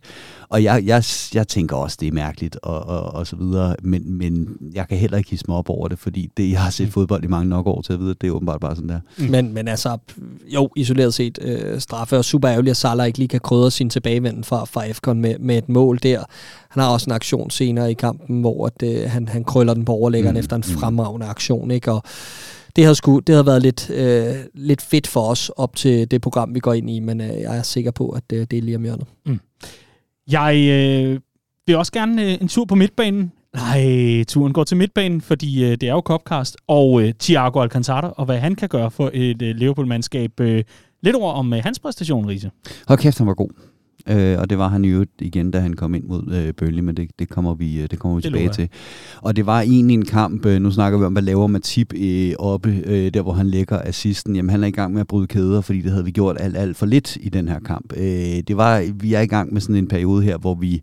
[SPEAKER 3] Og jeg, jeg, jeg tænker også, det er mærkeligt og, og, og så videre, men, men jeg kan heller ikke hisse mig op over det, fordi det, jeg har set mm. fodbold i mange nok år til at vide, det er åbenbart bare sådan der.
[SPEAKER 2] Mm. Men, men altså, jo, isoleret set øh, straffe, og super ærgerligt, at Salah ikke lige kan krydre sin tilbagevenden fra, fra FCON med, med et mål der. Han har også en aktion senere i kampen, hvor at, øh, han, han krøller den på overlæggeren mm. efter en mm. fremragende aktion, ikke? Og det har, sgu, det har været lidt, øh, lidt fedt for os op til det program, vi går ind i, men øh, jeg er sikker på, at det, det er lige om hjørnet. Mm.
[SPEAKER 1] Jeg øh, vil også gerne øh, en tur på midtbanen. Nej, turen går til midtbanen, fordi øh, det er jo Copcast. Og øh, Thiago Alcantara, og hvad han kan gøre for et øh, Liverpool-mandskab. Øh, lidt ord om øh, hans præstation, Riese.
[SPEAKER 3] Hold kæft, han var god. Øh, og det var han jo igen, da han kom ind mod øh, Burnley, men det, det kommer vi, øh, det kommer vi det tilbage til. Og det var egentlig en kamp, øh, nu snakker vi om, hvad laver Matip øh, oppe, øh, der hvor han lægger assisten. Jamen han er i gang med at bryde kæder, fordi det havde vi gjort alt, alt for lidt i den her kamp. Øh, det var, vi er i gang med sådan en periode her, hvor vi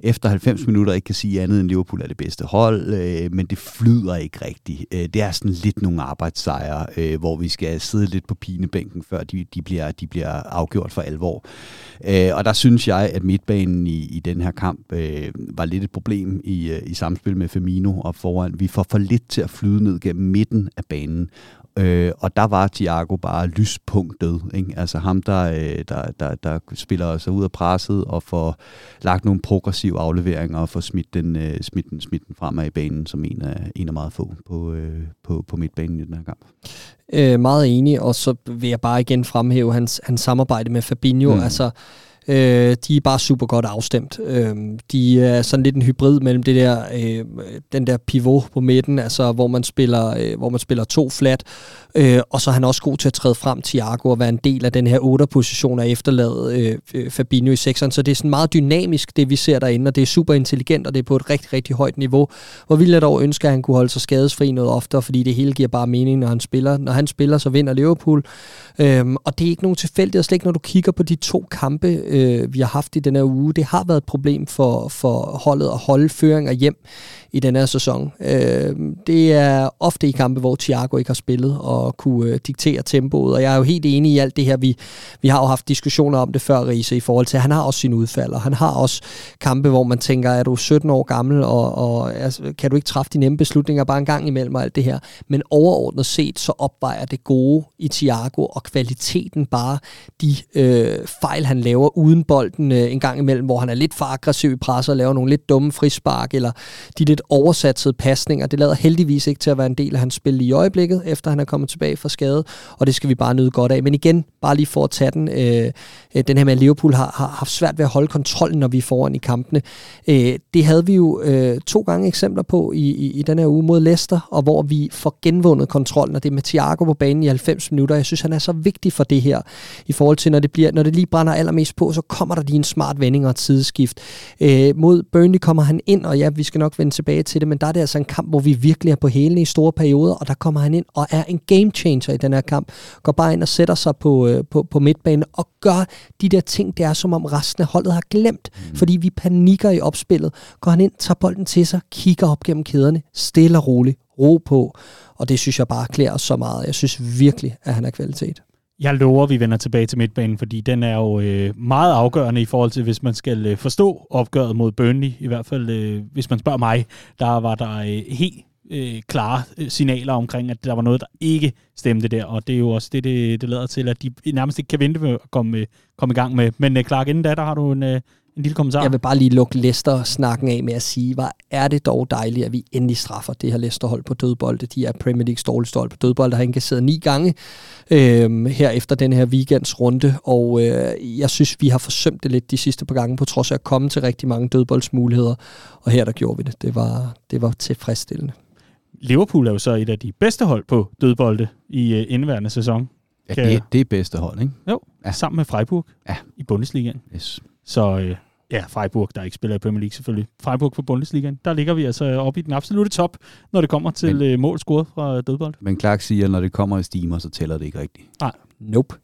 [SPEAKER 3] efter 90 minutter ikke kan sige andet end Liverpool er det bedste hold, øh, men det flyder ikke rigtigt. Øh, det er sådan lidt nogle arbejdssejre, øh, hvor vi skal sidde lidt på pinebænken, før de, de, bliver, de bliver afgjort for alvor. Øh, og der synes jeg, at midtbanen i, i den her kamp øh, var lidt et problem i, øh, i samspil med Firmino og foran. Vi får for lidt til at flyde ned gennem midten af banen, Øh, og der var Thiago bare lyspunktet. Ikke? Altså ham, der, øh, der, der, der spiller sig ud af presset og får lagt nogle progressive afleveringer og får smidt den, øh, smidt den, smidt den fremad i banen som en af, en af meget få på, øh, på, på midtbanen i den her kamp.
[SPEAKER 2] Øh, meget enig, og så vil jeg bare igen fremhæve hans, hans samarbejde med Fabinho. Mm. Altså, Øh, de er bare super godt afstemt. Øh, de er sådan lidt en hybrid mellem det der, øh, den der pivot på midten, altså hvor man spiller, øh, hvor man spiller to flat, øh, og så er han også god til at træde frem, Thiago, og være en del af den her 8-position og efterlade øh, øh, Fabinho i 6'eren. Så det er sådan meget dynamisk, det vi ser derinde, og det er super intelligent, og det er på et rigtig, rigtig højt niveau. Hvor ville jeg dog ønske, at han kunne holde sig skadesfri noget oftere, fordi det hele giver bare mening, når han spiller. Når han spiller, så vinder Liverpool. Øhm, og det er ikke nogen tilfældighed, slet ikke når du kigger på de to kampe, øh, vi har haft i den her uge. Det har været et problem for, for holdet at holde føringer hjem i den her sæson. Øh, det er ofte i kampe, hvor Thiago ikke har spillet og kunne øh, diktere tempoet, og jeg er jo helt enig i alt det her. Vi, vi har jo haft diskussioner om det før, Riese, i forhold til, at han har også sine udfald, og han har også kampe, hvor man tænker, er du 17 år gammel, og, og altså, kan du ikke træffe de nemme beslutninger bare en gang imellem og alt det her. Men overordnet set, så opvejer det gode i Thiago og kvaliteten bare de øh, fejl, han laver uden bolden øh, en gang imellem, hvor han er lidt for aggressiv i presset og laver nogle lidt dumme frispark, eller de lidt oversatsede pasninger. Det lader heldigvis ikke til at være en del af hans spil i øjeblikket, efter han er kommet tilbage fra skade, og det skal vi bare nyde godt af. Men igen, bare lige for at tage den, øh, øh, den her med, at Liverpool har, har haft svært ved at holde kontrollen, når vi er foran i kampene. Øh, det havde vi jo øh, to gange eksempler på i, i, i den her uge mod Leicester, og hvor vi får genvundet kontrollen, og det er med Thiago på banen i 90 minutter. Jeg synes, han er så vigtig for det her, i forhold til, når det, bliver, når det lige brænder allermest på, så kommer der lige en smart vending og et tidsskift. Øh, mod Burnley kommer han ind, og ja, vi skal nok vende tilbage til det, men der er det altså en kamp, hvor vi virkelig er på hælene i store perioder, og der kommer han ind og er en game changer i den her kamp. Går bare ind og sætter sig på, øh, på, på midtbanen og gør de der ting, det er som om resten af holdet har glemt, mm. fordi vi panikker i opspillet. Går han ind, tager bolden til sig, kigger op gennem kæderne, stille og roligt, ro på, og det synes jeg bare klæder os så meget. Jeg synes virkelig, at han er kvalitet.
[SPEAKER 1] Jeg lover, at vi vender tilbage til midtbanen, fordi den er jo øh, meget afgørende i forhold til, hvis man skal øh, forstå opgøret mod Burnley. I hvert fald, øh, hvis man spørger mig, der var der øh, helt øh, klare øh, signaler omkring, at der var noget, der ikke stemte der, og det er jo også det, det, det lader til, at de nærmest ikke kan vente med at komme, øh, komme i gang med. Men øh, Clark, inden da, der har du en, øh, en lille kommentar.
[SPEAKER 2] Jeg vil bare lige lukke Leicester-snakken af med at sige, hvor er det dog dejligt, at vi endelig straffer det her Leicester-hold på dødbolde. De er Premier Leagues dårligste hold på dødbolde, der har indkasseret ni gange øh, her efter den her weekends runde, og øh, jeg synes, vi har forsømt det lidt de sidste par gange, på trods af at komme til rigtig mange dødboldsmuligheder, og her der gjorde vi det. Det var, det var tilfredsstillende.
[SPEAKER 1] Liverpool er jo så et af de bedste hold på dødbolde i øh, indværende sæson.
[SPEAKER 3] Ja, det, det er bedste hold, ikke?
[SPEAKER 1] Jo, ja. sammen med Freiburg
[SPEAKER 3] ja.
[SPEAKER 1] i Bundesligaen.
[SPEAKER 3] Yes.
[SPEAKER 1] Så øh, ja, Freiburg, der ikke spiller i Premier League selvfølgelig. Freiburg for Bundesligaen, der ligger vi altså oppe i den absolute top, når det kommer til men, øh, mål scoret fra dødbold.
[SPEAKER 3] Men Clark siger, at når det kommer i stimer, så tæller det ikke rigtigt.
[SPEAKER 1] Nej.
[SPEAKER 2] Nope.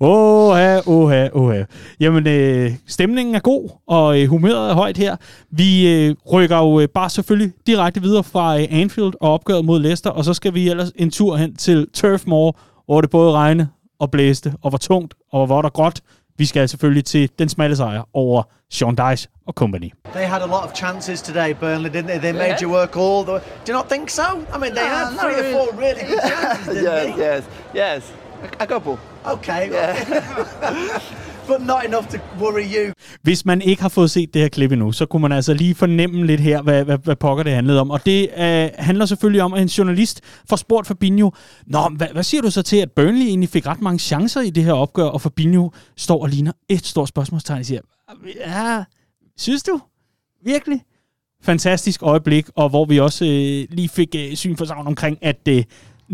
[SPEAKER 1] Åh, åh, åh. Jamen, øh, stemningen er god, og øh, humøret er højt her. Vi øh, rykker jo øh, bare selvfølgelig direkte videre fra øh, Anfield og opgøret mod Leicester, og så skal vi ellers en tur hen til Turf Moor, hvor det både regnede og blæste, og var tungt, og var der gråt. Vi skal selvfølgelig til den smalle sejr over Sean Dice og company.
[SPEAKER 4] They had a lot of chances today, Burnley, didn't they? They made yeah. you work all the way. Do you not think so? I mean, they no, had three or four really good chances, didn't
[SPEAKER 5] yes,
[SPEAKER 4] they?
[SPEAKER 5] Yes, yes, a couple.
[SPEAKER 4] Okay. Yeah. but not enough to worry you.
[SPEAKER 1] Hvis man ikke har fået set det her klip endnu, så kunne man altså lige fornemme lidt her, hvad, hvad, hvad pokker det handlede om. Og det øh, handler selvfølgelig om, at en journalist får spurgt Fabinho, Nå, hvad, hvad siger du så til, at Burnley egentlig fik ret mange chancer i det her opgør, og Fabinho står og ligner et stort spørgsmålstegn og siger, ja, synes du? Virkelig? Fantastisk øjeblik, og hvor vi også øh, lige fik øh, syn for savn omkring, at øh,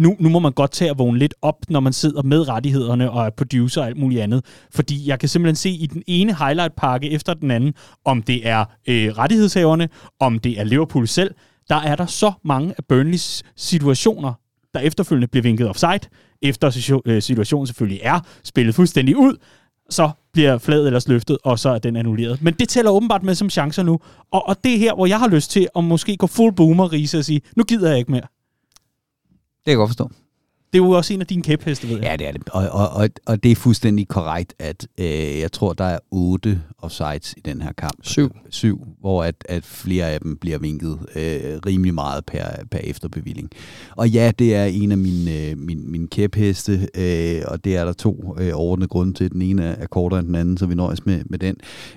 [SPEAKER 1] nu, nu må man godt tage at vågne lidt op, når man sidder med rettighederne og er producer og alt muligt andet. Fordi jeg kan simpelthen se i den ene highlight-pakke efter den anden, om det er øh, rettighedshaverne, om det er Liverpool selv, der er der så mange af Burnleys situationer, der efterfølgende bliver vinket offside, efter øh, situationen selvfølgelig er spillet fuldstændig ud, så bliver fladet ellers løftet, og så er den annulleret. Men det tæller åbenbart med som chancer nu. Og, og det er her, hvor jeg har lyst til at måske gå full boomer, Riese, og sige, nu gider jeg ikke mere.
[SPEAKER 3] Det kan jeg godt forstå.
[SPEAKER 1] Det er jo også en af dine kæpheste, ved jeg.
[SPEAKER 3] Ja, det er det. Og, og, og, og det er fuldstændig korrekt, at øh, jeg tror, der er otte offsides i den her kamp.
[SPEAKER 2] Syv.
[SPEAKER 3] Syv, hvor at, at flere af dem bliver vinket øh, rimelig meget per, per efterbevilling. Og ja, det er en af mine, øh, mine, mine kæpheste, øh, og det er der to øh, overordnede grunde til. Den ene er kortere end den anden, så vi nøjes med, med den.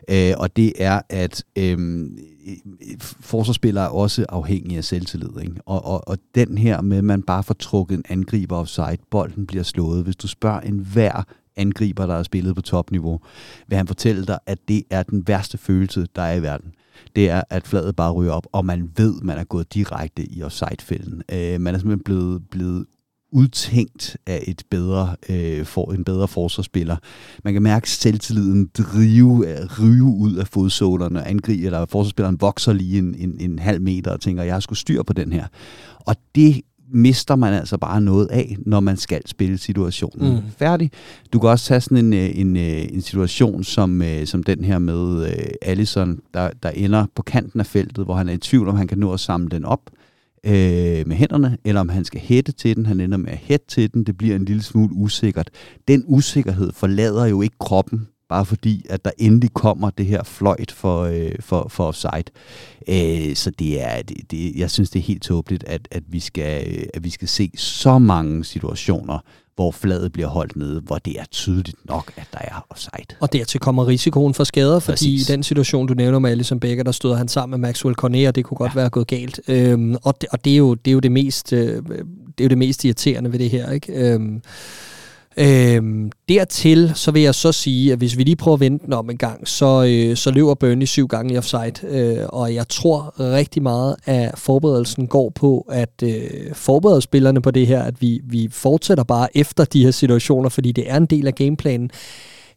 [SPEAKER 3] Øh, og det er, at... Øh, forsvarsspillere er også afhængige af selvtillid. Ikke? Og, og, og den her med, at man bare får trukket en angriber offside, bolden bliver slået. Hvis du spørger en hver angriber, der har spillet på topniveau, vil han fortælle dig, at det er den værste følelse, der er i verden det er, at fladet bare ryger op, og man ved, man er gået direkte i offside-fælden. Øh, man er simpelthen blevet, blevet udtænkt af et bedre, øh, for, en bedre forsvarsspiller. Man kan mærke selvtilliden drive, ryge ud af fodsålerne, angribe, eller forsvarsspilleren vokser lige en, en, en halv meter og tænker, jeg har sgu styr på den her. Og det mister man altså bare noget af, når man skal spille situationen mm. færdig. Du kan også tage sådan en, øh, en, øh, en situation som, øh, som den her med Allison, der, der ender på kanten af feltet, hvor han er i tvivl, om han kan nå at samle den op øh, med hænderne, eller om han skal hætte til den. Han ender med at hætte til den. Det bliver en lille smule usikkert. Den usikkerhed forlader jo ikke kroppen, bare fordi, at der endelig kommer det her fløjt for, øh, for, for offside. Øh, så det er, det, det, jeg synes, det er helt tåbeligt, at, at, vi skal, øh, at vi skal se så mange situationer, hvor fladet bliver holdt nede, hvor det er tydeligt nok, at der er offside.
[SPEAKER 2] Og dertil kommer risikoen for skader, fordi Præcis. i den situation, du nævner med Alison Becker, der stod han sammen med Maxwell Cornet, og det kunne godt ja. være gået galt. Øhm, og det, og det, er jo, det, er jo det, mest, øh, det er jo det mest irriterende ved det her. Ikke? Øhm, Øhm, dertil så vil jeg så sige, at hvis vi lige prøver at vente den om en gang, så, øh, så løber Burnley syv gange i offside, øh, og jeg tror rigtig meget, at forberedelsen går på at øh, forberede spillerne på det her, at vi, vi fortsætter bare efter de her situationer, fordi det er en del af gameplanen.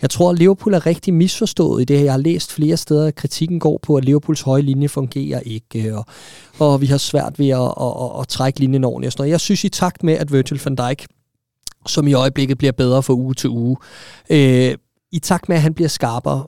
[SPEAKER 2] Jeg tror, at Liverpool er rigtig misforstået i det her. Jeg har læst flere steder, at kritikken går på, at Liverpools høje linje fungerer ikke, øh, og, og vi har svært ved at, at, at, at trække linjen ordentligt. Og sådan noget. Jeg synes i takt med, at Virgil van Dijk som i øjeblikket bliver bedre fra uge til uge. Øh, I takt med, at han bliver skarpere,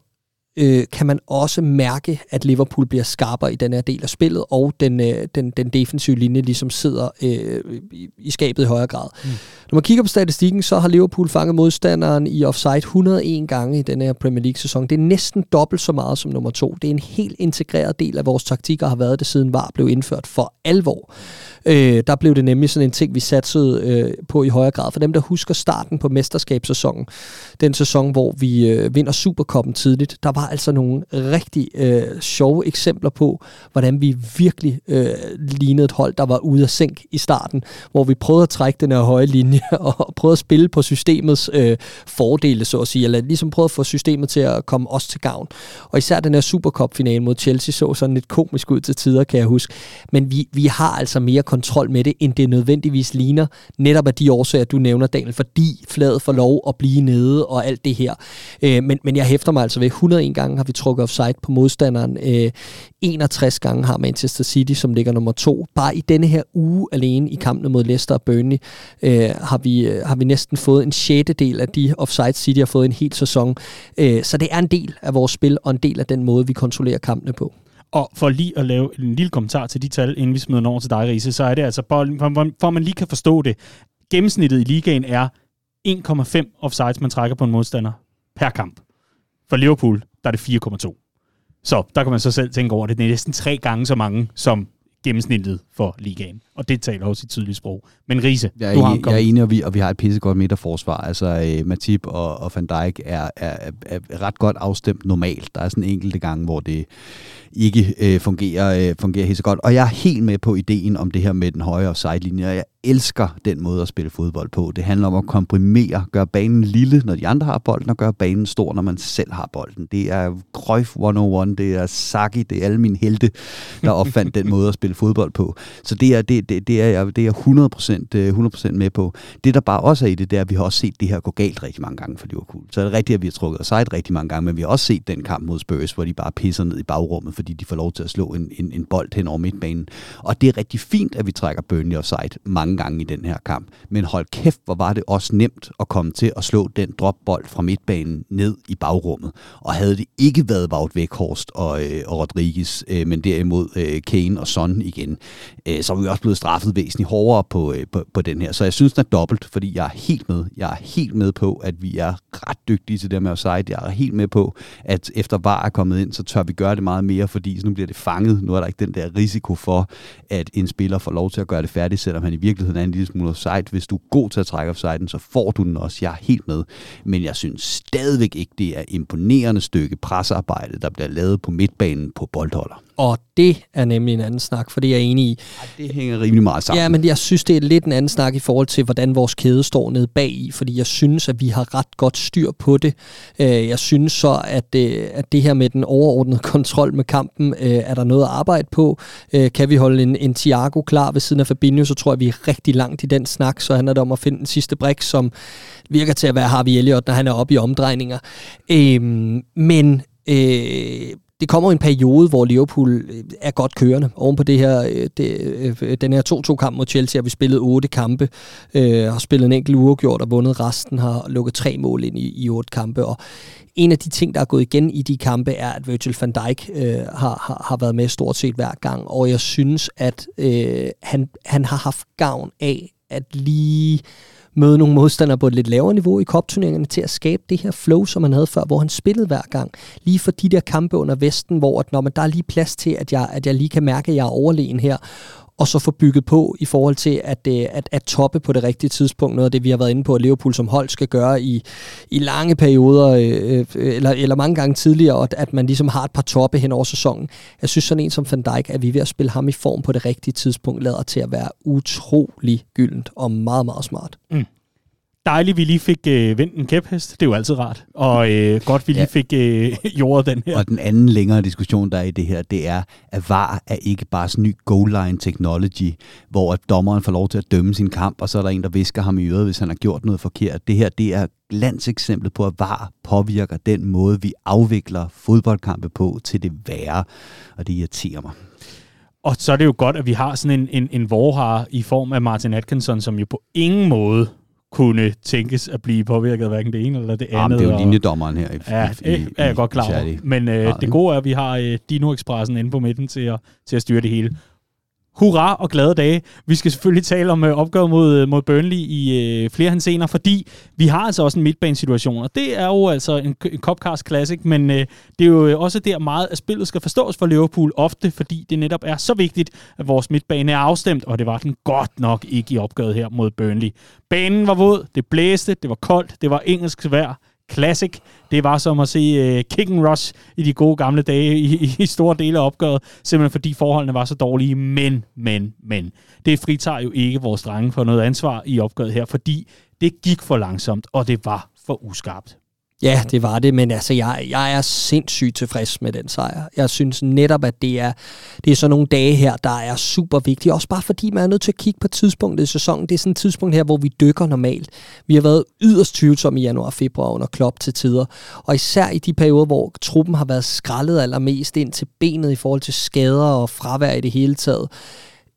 [SPEAKER 2] øh, kan man også mærke, at Liverpool bliver skarpere i den her del af spillet, og den, øh, den, den defensive linje ligesom sidder øh, i, i skabet i højere grad. Mm. Når man kigger på statistikken, så har Liverpool fanget modstanderen i offside 101 gange i den her Premier League-sæson. Det er næsten dobbelt så meget som nummer to. Det er en helt integreret del af vores taktik, og har været det siden VAR blev indført for alvor. Øh, der blev det nemlig sådan en ting, vi satsede øh, på i højere grad. For dem, der husker starten på mesterskabssæsonen, den sæson, hvor vi øh, vinder Superkoppen tidligt, der var altså nogle rigtig øh, sjove eksempler på, hvordan vi virkelig øh, lignede et hold, der var ude af sænk i starten, hvor vi prøvede at trække den her høje linje og prøvet at spille på systemets øh, fordele, så at sige, eller ligesom prøvet at få systemet til at komme os til gavn. Og især den her Supercup-finale mod Chelsea så sådan lidt komisk ud til tider, kan jeg huske. Men vi, vi har altså mere kontrol med det, end det nødvendigvis ligner, netop af de årsager, du nævner, Daniel, fordi fladet får lov at blive nede og alt det her. Øh, men, men jeg hæfter mig altså ved, 101 gange har vi trukket offside på modstanderen. Øh, 61 gange har Manchester City, som ligger nummer to. Bare i denne her uge alene i kampene mod Leicester og Burnley, øh, har, vi, øh, har vi næsten fået en sjette del af de offside City har fået en hel sæson. Øh, så det er en del af vores spil, og en del af den måde, vi kontrollerer kampene på.
[SPEAKER 1] Og for lige at lave en lille kommentar til de tal, inden vi smider over til dig, Riese, så er det altså, for, for man lige kan forstå det, gennemsnittet i ligaen er 1,5 offsides, man trækker på en modstander per kamp. For Liverpool, der er det 4,2. Så der kan man så selv tænke over at Det er næsten tre gange så mange, som gennemsnittet for ligaen. Og det taler også i tydeligt sprog. Men Riese,
[SPEAKER 3] jeg er, du har enig, jeg er enig, og vi, og vi har et pissegodt midterforsvar. Altså uh, Matip og, og Van Dijk er, er, er, er ret godt afstemt normalt. Der er sådan enkelte gange, hvor det ikke øh, fungerer, øh, fungerer helt så godt. Og jeg er helt med på ideen om det her med den højre sidelinje. Jeg elsker den måde at spille fodbold på. Det handler om at komprimere, gøre banen lille, når de andre har bolden, og gøre banen stor, når man selv har bolden. Det er Cruyff 101, det er Saki, det er alle mine helte, der opfandt den måde at spille fodbold på. Så det er, det, det, det er, jeg, det er 100%, 100% øh, med på. Det, der bare også er i det, det er, at vi har også set det her gå galt rigtig mange gange for Liverpool. Så er det rigtigt, at vi har trukket os rigtig mange gange, men vi har også set den kamp mod Spurs, hvor de bare pisser ned i bagrummet, fordi de får lov til at slå en, en, en bold hen over midtbanen. Og det er rigtig fint, at vi trækker Burnley offside mange gange i den her kamp. Men hold kæft, hvor var det også nemt at komme til at slå den dropbold fra midtbanen ned i bagrummet. Og havde det ikke været Wout Weghorst og, øh, og Rodriguez, øh, men derimod øh, Kane og Son igen, øh, så var vi også blevet straffet væsentligt hårdere på, øh, på, på den her. Så jeg synes, den er dobbelt, fordi jeg er helt med. Jeg er helt med på, at vi er ret dygtige til det med offside. Jeg er helt med på, at efter VAR er kommet ind, så tør vi gøre det meget mere, fordi nu bliver det fanget. Nu er der ikke den der risiko for, at en spiller får lov til at gøre det færdigt, selvom han i virkeligheden er en lille smule offside. Hvis du er god til at trække offsiden, så får du den også. Jeg er helt med. Men jeg synes stadigvæk ikke, det er imponerende stykke presarbejde, der bliver lavet på midtbanen på boldholder.
[SPEAKER 2] Og det er nemlig en anden snak, for det er jeg enig i.
[SPEAKER 3] Det hænger rimelig meget sammen.
[SPEAKER 2] Ja, men jeg synes, det er lidt en anden snak i forhold til, hvordan vores kæde står nede bag i, fordi jeg synes, at vi har ret godt styr på det. Øh, jeg synes så, at, øh, at det her med den overordnede kontrol med kampen, øh, er der noget at arbejde på. Kan vi holde en, en Thiago klar ved siden af Fabinho, så tror jeg, vi er rigtig langt i den snak, så handler det om at finde den sidste brik, som virker til at være Harvey Elliott, når han er oppe i omdrejninger. Men det kommer en periode, hvor Liverpool øh, er godt kørende. Oven på det her, øh, det, øh, den her 2-2-kamp mod Chelsea har vi spillet otte kampe, øh, har spillet en enkelt uafgjort og vundet resten, har lukket tre mål ind i, i otte kampe. Og en af de ting, der er gået igen i de kampe, er, at Virgil van Dijk øh, har, har, har været med stort set hver gang. Og jeg synes, at øh, han, han har haft gavn af at lige møde nogle modstandere på et lidt lavere niveau i kopturneringerne til at skabe det her flow, som han havde før, hvor han spillede hver gang. Lige for de der kampe under Vesten, hvor at, når man, der er lige plads til, at jeg, at jeg lige kan mærke, at jeg er overlegen her og så få bygget på i forhold til at, øh, at, at toppe på det rigtige tidspunkt. Noget af det, vi har været inde på, at Liverpool som hold skal gøre i, i lange perioder, øh, øh, eller, eller mange gange tidligere, at, at man ligesom har et par toppe hen over sæsonen. Jeg synes sådan en som Van Dijk, at vi er ved at spille ham i form på det rigtige tidspunkt, lader til at være utrolig gyldent og meget, meget smart. Mm
[SPEAKER 1] dejligt, vi lige fik øh, vendt en kæphest. Det er jo altid rart. Og øh, godt, vi lige ja. fik øh, jordet den her.
[SPEAKER 3] Og den anden længere diskussion, der er i det her, det er, at VAR er ikke bare sådan ny goal line technology, hvor at dommeren får lov til at dømme sin kamp, og så er der en, der visker ham i øret, hvis han har gjort noget forkert. Det her, det er landseksemplet på, at VAR påvirker den måde, vi afvikler fodboldkampe på til det værre. Og det irriterer mig.
[SPEAKER 1] Og så er det jo godt, at vi har sådan en, en, en vorhar i form af Martin Atkinson, som jo på ingen måde kunne tænkes at blive påvirket af hverken det ene eller det andet. Jamen,
[SPEAKER 3] det er jo linjedommeren her. I,
[SPEAKER 1] ja, i, i, er jeg godt klar over. Men øh, det gode er, at vi har øh, Dino Expressen inde på midten til at, til at styre det hele hurra og glade dage. Vi skal selvfølgelig tale om øh, mod, øh, mod Burnley i øh, flere hensener, fordi vi har altså også en midtbanesituation, og det er jo altså en, en Copcast Classic, men øh, det er jo øh, også der meget, at spillet skal forstås for Liverpool ofte, fordi det netop er så vigtigt, at vores midtbane er afstemt, og det var den godt nok ikke i opgøret her mod Burnley. Banen var våd, det blæste, det var koldt, det var engelsk vejr, Classic. Det var som at se uh, kick and rush i de gode gamle dage i, i store dele af opgøret, simpelthen fordi forholdene var så dårlige. Men, men, men. Det fritager jo ikke vores drenge for noget ansvar i opgøret her, fordi det gik for langsomt, og det var for uskarpt.
[SPEAKER 2] Ja, det var det, men altså, jeg, jeg er sindssygt tilfreds med den sejr. Jeg synes netop, at det er, det er sådan nogle dage her, der er super vigtige. Også bare fordi man er nødt til at kigge på tidspunktet i sæsonen. Det er sådan et tidspunkt her, hvor vi dykker normalt. Vi har været yderst tvivlsomme i januar og februar under klop til tider. Og især i de perioder, hvor truppen har været skrællet allermest ind til benet i forhold til skader og fravær i det hele taget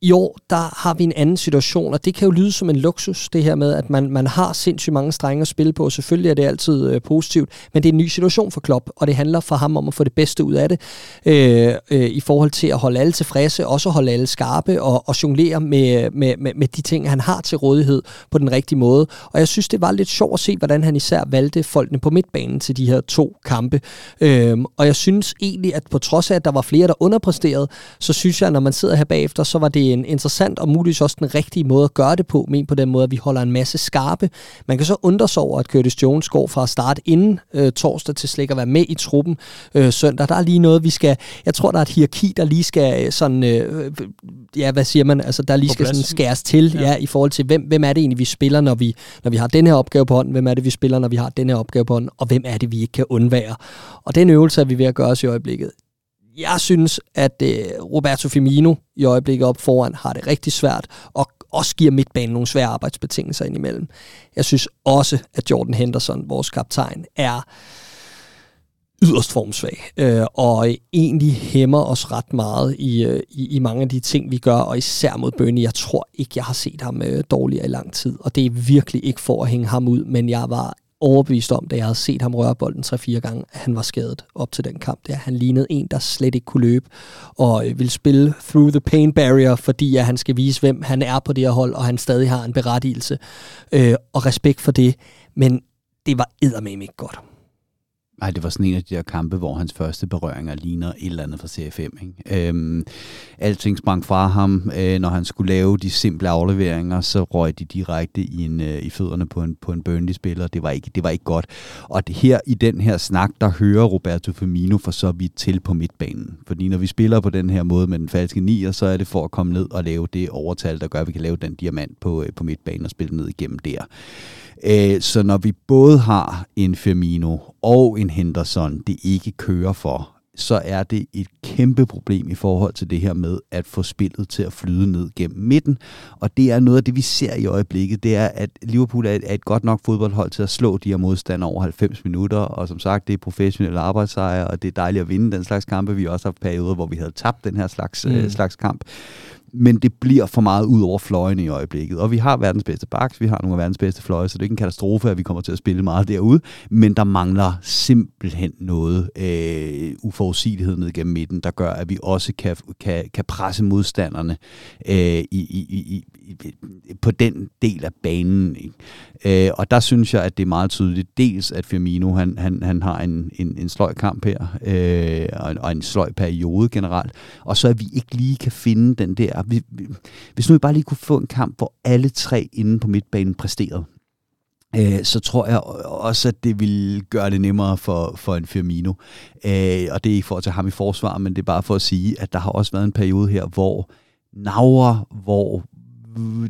[SPEAKER 2] i år, der har vi en anden situation, og det kan jo lyde som en luksus, det her med, at man, man har sindssygt mange strenge at spille på. Selvfølgelig er det altid øh, positivt, men det er en ny situation for Klopp, og det handler for ham om at få det bedste ud af det, øh, øh, i forhold til at holde alle tilfredse, også holde alle skarpe, og, og jonglere med, med, med, med de ting, han har til rådighed på den rigtige måde. Og jeg synes, det var lidt sjovt at se, hvordan han især valgte folkene på midtbanen til de her to kampe. Øh, og jeg synes egentlig, at på trods af, at der var flere, der underpræsterede, så synes jeg, når man sidder her bagefter, så var det en interessant og muligvis også den rigtige måde at gøre det på, men på den måde, at vi holder en masse skarpe. Man kan så undre sig over, at Curtis Jones går fra at starte inden øh, torsdag til slet at være med i truppen øh, søndag. Der er lige noget, vi skal... Jeg tror, der er et hierarki, der lige skal øh, sådan... Øh, ja, hvad siger man? Altså, der lige skal sådan skæres til, ja. ja, i forhold til, hvem, hvem er det egentlig, vi spiller, når vi, når vi har den her opgave på hånden? Hvem er det, vi spiller, når vi har den her opgave på hånden? Og hvem er det, vi ikke kan undvære? Og den øvelse er vi ved at gøre os i øjeblikket jeg synes, at øh, Roberto Firmino i øjeblikket op foran har det rigtig svært, og også giver midtbanen nogle svære arbejdsbetingelser indimellem. Jeg synes også, at Jordan Henderson, vores kaptajn, er yderst formsvag, øh, og egentlig hæmmer os ret meget i, øh, i, i mange af de ting, vi gør, og især mod Burnley. Jeg tror ikke, jeg har set ham øh, dårligere i lang tid, og det er virkelig ikke for at hænge ham ud, men jeg var overbevist om, da jeg havde set ham røre bolden 3-4 gange, at han var skadet op til den kamp. Der. Han lignede en, der slet ikke kunne løbe, og øh, vil spille through the pain barrier, fordi at han skal vise, hvem han er på det her hold, og han stadig har en berettigelse. Øh, og respekt for det, men det var eddermame ikke godt.
[SPEAKER 3] Nej, det var sådan en af de der kampe, hvor hans første berøringer ligner et eller andet fra Serie 5. Ikke? Øhm, alting sprang fra ham. Øh, når han skulle lave de simple afleveringer, så røg de direkte i, en, øh, i fødderne på en, på en Burnley-spiller. Det var, ikke, det var ikke godt. Og det her i den her snak, der hører Roberto Firmino for så vidt til på midtbanen. Fordi når vi spiller på den her måde med den falske nier, så er det for at komme ned og lave det overtal, der gør, at vi kan lave den diamant på, øh, på midtbanen og spille ned igennem der. Øh, så når vi både har en Firmino og en Henderson, det ikke kører for, så er det et kæmpe problem i forhold til det her med at få spillet til at flyde ned gennem midten. Og det er noget af det, vi ser i øjeblikket, det er, at Liverpool er et, er et godt nok fodboldhold til at slå de her modstandere over 90 minutter. Og som sagt, det er professionelle arbejdssejre, og det er dejligt at vinde den slags kampe. Vi har også haft perioder, hvor vi havde tabt den her slags, mm. øh, slags kamp men det bliver for meget ud over fløjene i øjeblikket. Og vi har verdens bedste baks, vi har nogle af verdens bedste fløje, så det er ikke en katastrofe, at vi kommer til at spille meget derude, men der mangler simpelthen noget øh, uforudsigelighed ned gennem midten, der gør, at vi også kan, kan, kan presse modstanderne øh, i, i, i, i, på den del af banen. Ikke? Øh, og der synes jeg, at det er meget tydeligt, dels at Firmino han, han, han har en, en, en sløj kamp her, øh, og, en, og en sløj periode generelt, og så at vi ikke lige kan finde den der Ah, vi, vi, hvis nu vi bare lige kunne få en kamp, hvor alle tre inde på midtbanen præsterede, øh, så tror jeg også, at det vil gøre det nemmere for, for en Firmino. Øh, og det er ikke for at tage ham i forsvar, men det er bare for at sige, at der har også været en periode her, hvor Nauer, hvor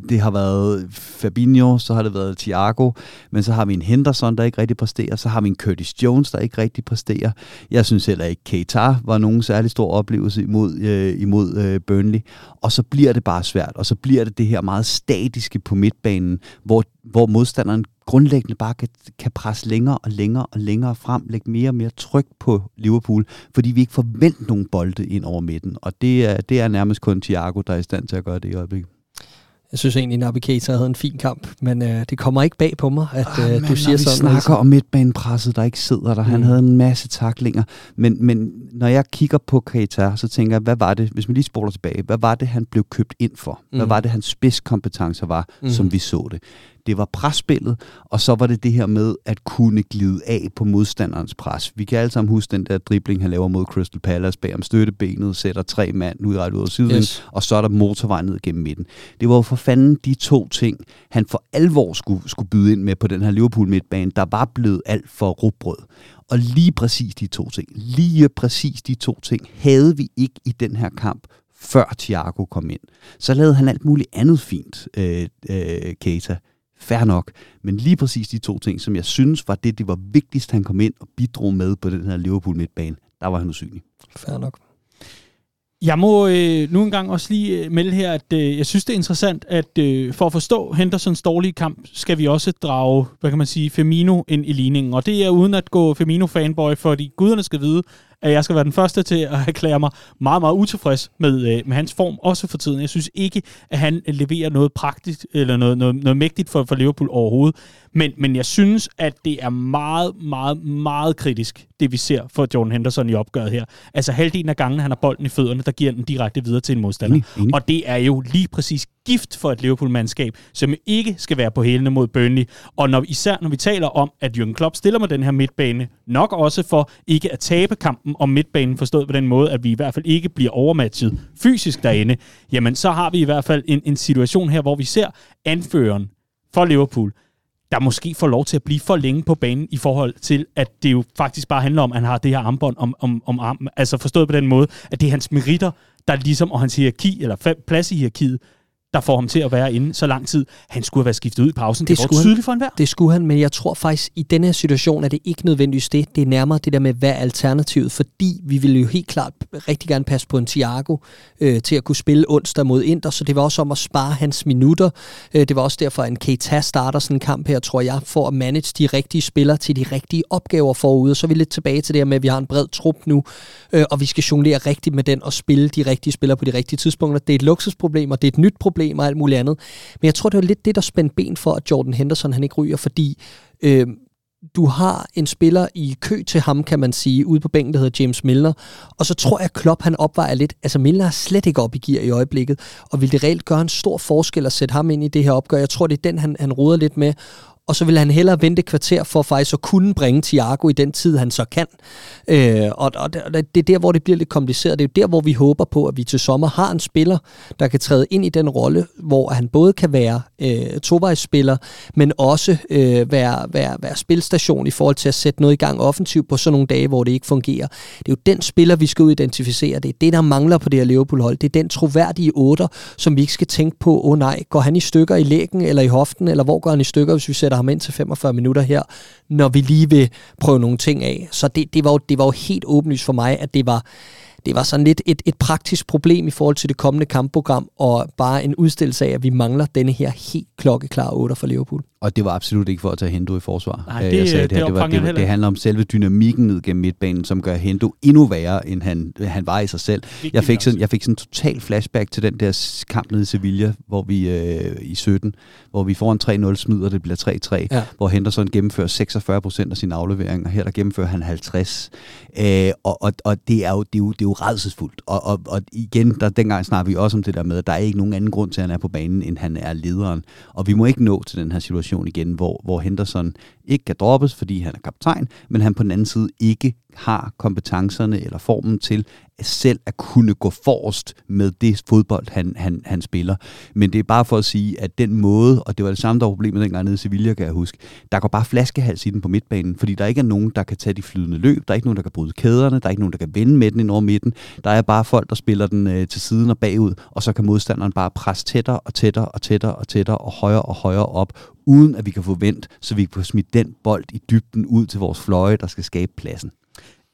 [SPEAKER 3] det har været Fabinho, så har det været Thiago, men så har vi en Henderson, der ikke rigtig præsterer, så har vi en Curtis Jones, der ikke rigtig præsterer. Jeg synes heller ikke, Keita var nogen særlig stor oplevelse imod, øh, imod øh, Burnley, og så bliver det bare svært, og så bliver det det her meget statiske på midtbanen, hvor, hvor modstanderen grundlæggende bare kan, kan presse længere og længere og længere frem, lægge mere og mere tryk på Liverpool, fordi vi ikke forventer nogen bolde ind over midten, og det er, det er nærmest kun Thiago, der er i stand til at gøre det i øjeblikket.
[SPEAKER 2] Jeg synes egentlig, Keita havde en fin kamp, men øh, det kommer ikke bag på mig, at øh,
[SPEAKER 3] oh,
[SPEAKER 2] man, du siger
[SPEAKER 3] sådan.
[SPEAKER 2] vi
[SPEAKER 3] snakker altså. om midtbanepresset, der ikke sidder der. Han mm. havde en masse taklinger. Men, men når jeg kigger på Keita, så tænker jeg, hvad var det, hvis man lige spoler tilbage, hvad var det, han blev købt ind for? Hvad mm. var det, hans spidskompetencer var, mm. som vi så det? Det var presspillet, og så var det det her med at kunne glide af på modstanderens pres. Vi kan alle sammen huske den der dribling, han laver mod Crystal Palace bag om støttebenet, sætter tre mand ud ret ud af siden, yes. og så er der motorvej ned gennem midten. Det var jo for fanden de to ting, han for alvor skulle, skulle byde ind med på den her Liverpool midtbane, der var blevet alt for rugbrød. Og lige præcis de to ting, lige præcis de to ting, havde vi ikke i den her kamp, før Thiago kom ind. Så lavede han alt muligt andet fint, øh, øh, Keita fair nok. Men lige præcis de to ting, som jeg synes var det, det var vigtigst, han kom ind og bidrog med på den her Liverpool midtbane, der var han usynlig.
[SPEAKER 2] Fair nok.
[SPEAKER 1] Jeg må øh, nu engang også lige øh, melde her, at øh, jeg synes, det er interessant, at øh, for at forstå Hendersons dårlige kamp, skal vi også drage, hvad kan man sige, Firmino ind i ligningen. Og det er uden at gå Firmino-fanboy, fordi guderne skal vide, at jeg skal være den første til at erklære mig meget, meget utilfreds med, øh, med hans form, også for tiden. Jeg synes ikke, at han leverer noget praktisk eller noget, noget, noget mægtigt for, for Liverpool overhovedet. Men, men jeg synes, at det er meget, meget, meget kritisk, det vi ser for Jordan Henderson i opgøret her. Altså halvdelen af gangen, han har bolden i fødderne, der giver den direkte videre til en modstander. Enig, enig. Og det er jo lige præcis gift for et Liverpool-mandskab, som ikke skal være på hælene mod Burnley. Og når, især når vi taler om, at Jürgen Klopp stiller med den her midtbane, nok også for ikke at tabe kampen om midtbanen, forstået på den måde, at vi i hvert fald ikke bliver overmatchet fysisk derinde, jamen så har vi i hvert fald en, en situation her, hvor vi ser anføreren for Liverpool, der måske får lov til at blive for længe på banen i forhold til, at det jo faktisk bare handler om, at han har det her armbånd om, om, om armen. Altså forstået på den måde, at det er hans meritter, der ligesom, og hans hierarki, eller plads i hierarkiet, der får ham til at være inde så lang tid. Han skulle have været skiftet ud i pausen. Det, det var tydeligt for enhver.
[SPEAKER 2] Det skulle han, men jeg tror faktisk, i denne her situation er det ikke nødvendigvis det. Det er nærmere det der med, hvad er alternativet? Fordi vi ville jo helt klart rigtig gerne passe på en Thiago øh, til at kunne spille onsdag mod Inter, så det var også om at spare hans minutter. Øh, det var også derfor, at en Keita starter sådan en kamp her, tror jeg, for at manage de rigtige spillere til de rigtige opgaver forude. Og så er vi lidt tilbage til det her med, at vi har en bred trup nu, øh, og vi skal jonglere rigtigt med den og spille de rigtige spillere på de rigtige tidspunkter. Det er et luksusproblem, og det er et nyt problem, problemer og alt muligt andet. Men jeg tror, det var lidt det, der spændte ben for, at Jordan Henderson han ikke ryger, fordi øh, du har en spiller i kø til ham, kan man sige, ude på bænken, der hedder James Milner. Og så tror jeg, at Klopp han opvejer lidt. Altså Milner er slet ikke op i gear i øjeblikket, og vil det reelt gøre en stor forskel at sætte ham ind i det her opgør. Jeg tror, det er den, han, han ruder lidt med og så vil han hellere vente kvarter for faktisk at kunne bringe Thiago i den tid, han så kan. Øh, og, og det, det er der, hvor det bliver lidt kompliceret. Det er jo der, hvor vi håber på, at vi til sommer har en spiller, der kan træde ind i den rolle, hvor han både kan være øh, tovejsspiller, men også øh, være, være, være spilstation i forhold til at sætte noget i gang offensivt på sådan nogle dage, hvor det ikke fungerer. Det er jo den spiller, vi skal identificere. Det er det, der mangler på det her Liverpool-hold. Det er den troværdige otter, som vi ikke skal tænke på, åh oh, nej, går han i stykker i lægen eller i hoften, eller hvor går han i stykker, hvis vi sætter ham ind til 45 minutter her, når vi lige vil prøve nogle ting af. Så det, det, var, jo, det var jo helt åbenlyst for mig, at det var det var sådan lidt et, et praktisk problem i forhold til det kommende kampprogram, og bare en udstillelse af, at vi mangler denne her helt klokkeklare 8 for Liverpool.
[SPEAKER 3] Og det var absolut ikke for at tage Hendo i forsvar.
[SPEAKER 1] Nej, det, jeg sagde det, her. det,
[SPEAKER 3] var, det, var, det handler om selve dynamikken ned gennem midtbanen, som gør Hendo endnu værre, end han, han var i sig selv. Jeg fik, sådan, jeg fik sådan en total flashback til den der kamp nede i Sevilla, hvor vi øh, i 17, hvor vi får en 3-0 smider, det bliver 3-3, ja. hvor Henderson gennemfører 46 procent af sin aflevering, og her der gennemfører han 50. Øh, og, og, og det er jo, det er jo, det er jo redselsfuldt. Og, og, og igen, der, dengang snakker vi også om det der med, at der er ikke nogen anden grund til, at han er på banen, end han er lederen. Og vi må ikke nå til den her situation igen, hvor, hvor Henderson ikke kan droppes, fordi han er kaptajn, men han på den anden side ikke har kompetencerne eller formen til at selv at kunne gå forrest med det fodbold, han, han, han spiller. Men det er bare for at sige, at den måde, og det var det samme, der var problemet dengang nede i Sevilla, kan jeg huske, der går bare flaskehals i den på midtbanen, fordi der ikke er nogen, der kan tage de flydende løb, der er ikke nogen, der kan bryde kæderne, der er ikke nogen, der kan vende med den ind over midten, der er bare folk, der spiller den øh, til siden og bagud, og så kan modstanderen bare presse tættere og tættere og tættere og tættere og højere og højere op, uden at vi kan få vendt, så vi kan få smidt den bold i dybden ud til vores fløje, der skal skabe pladsen.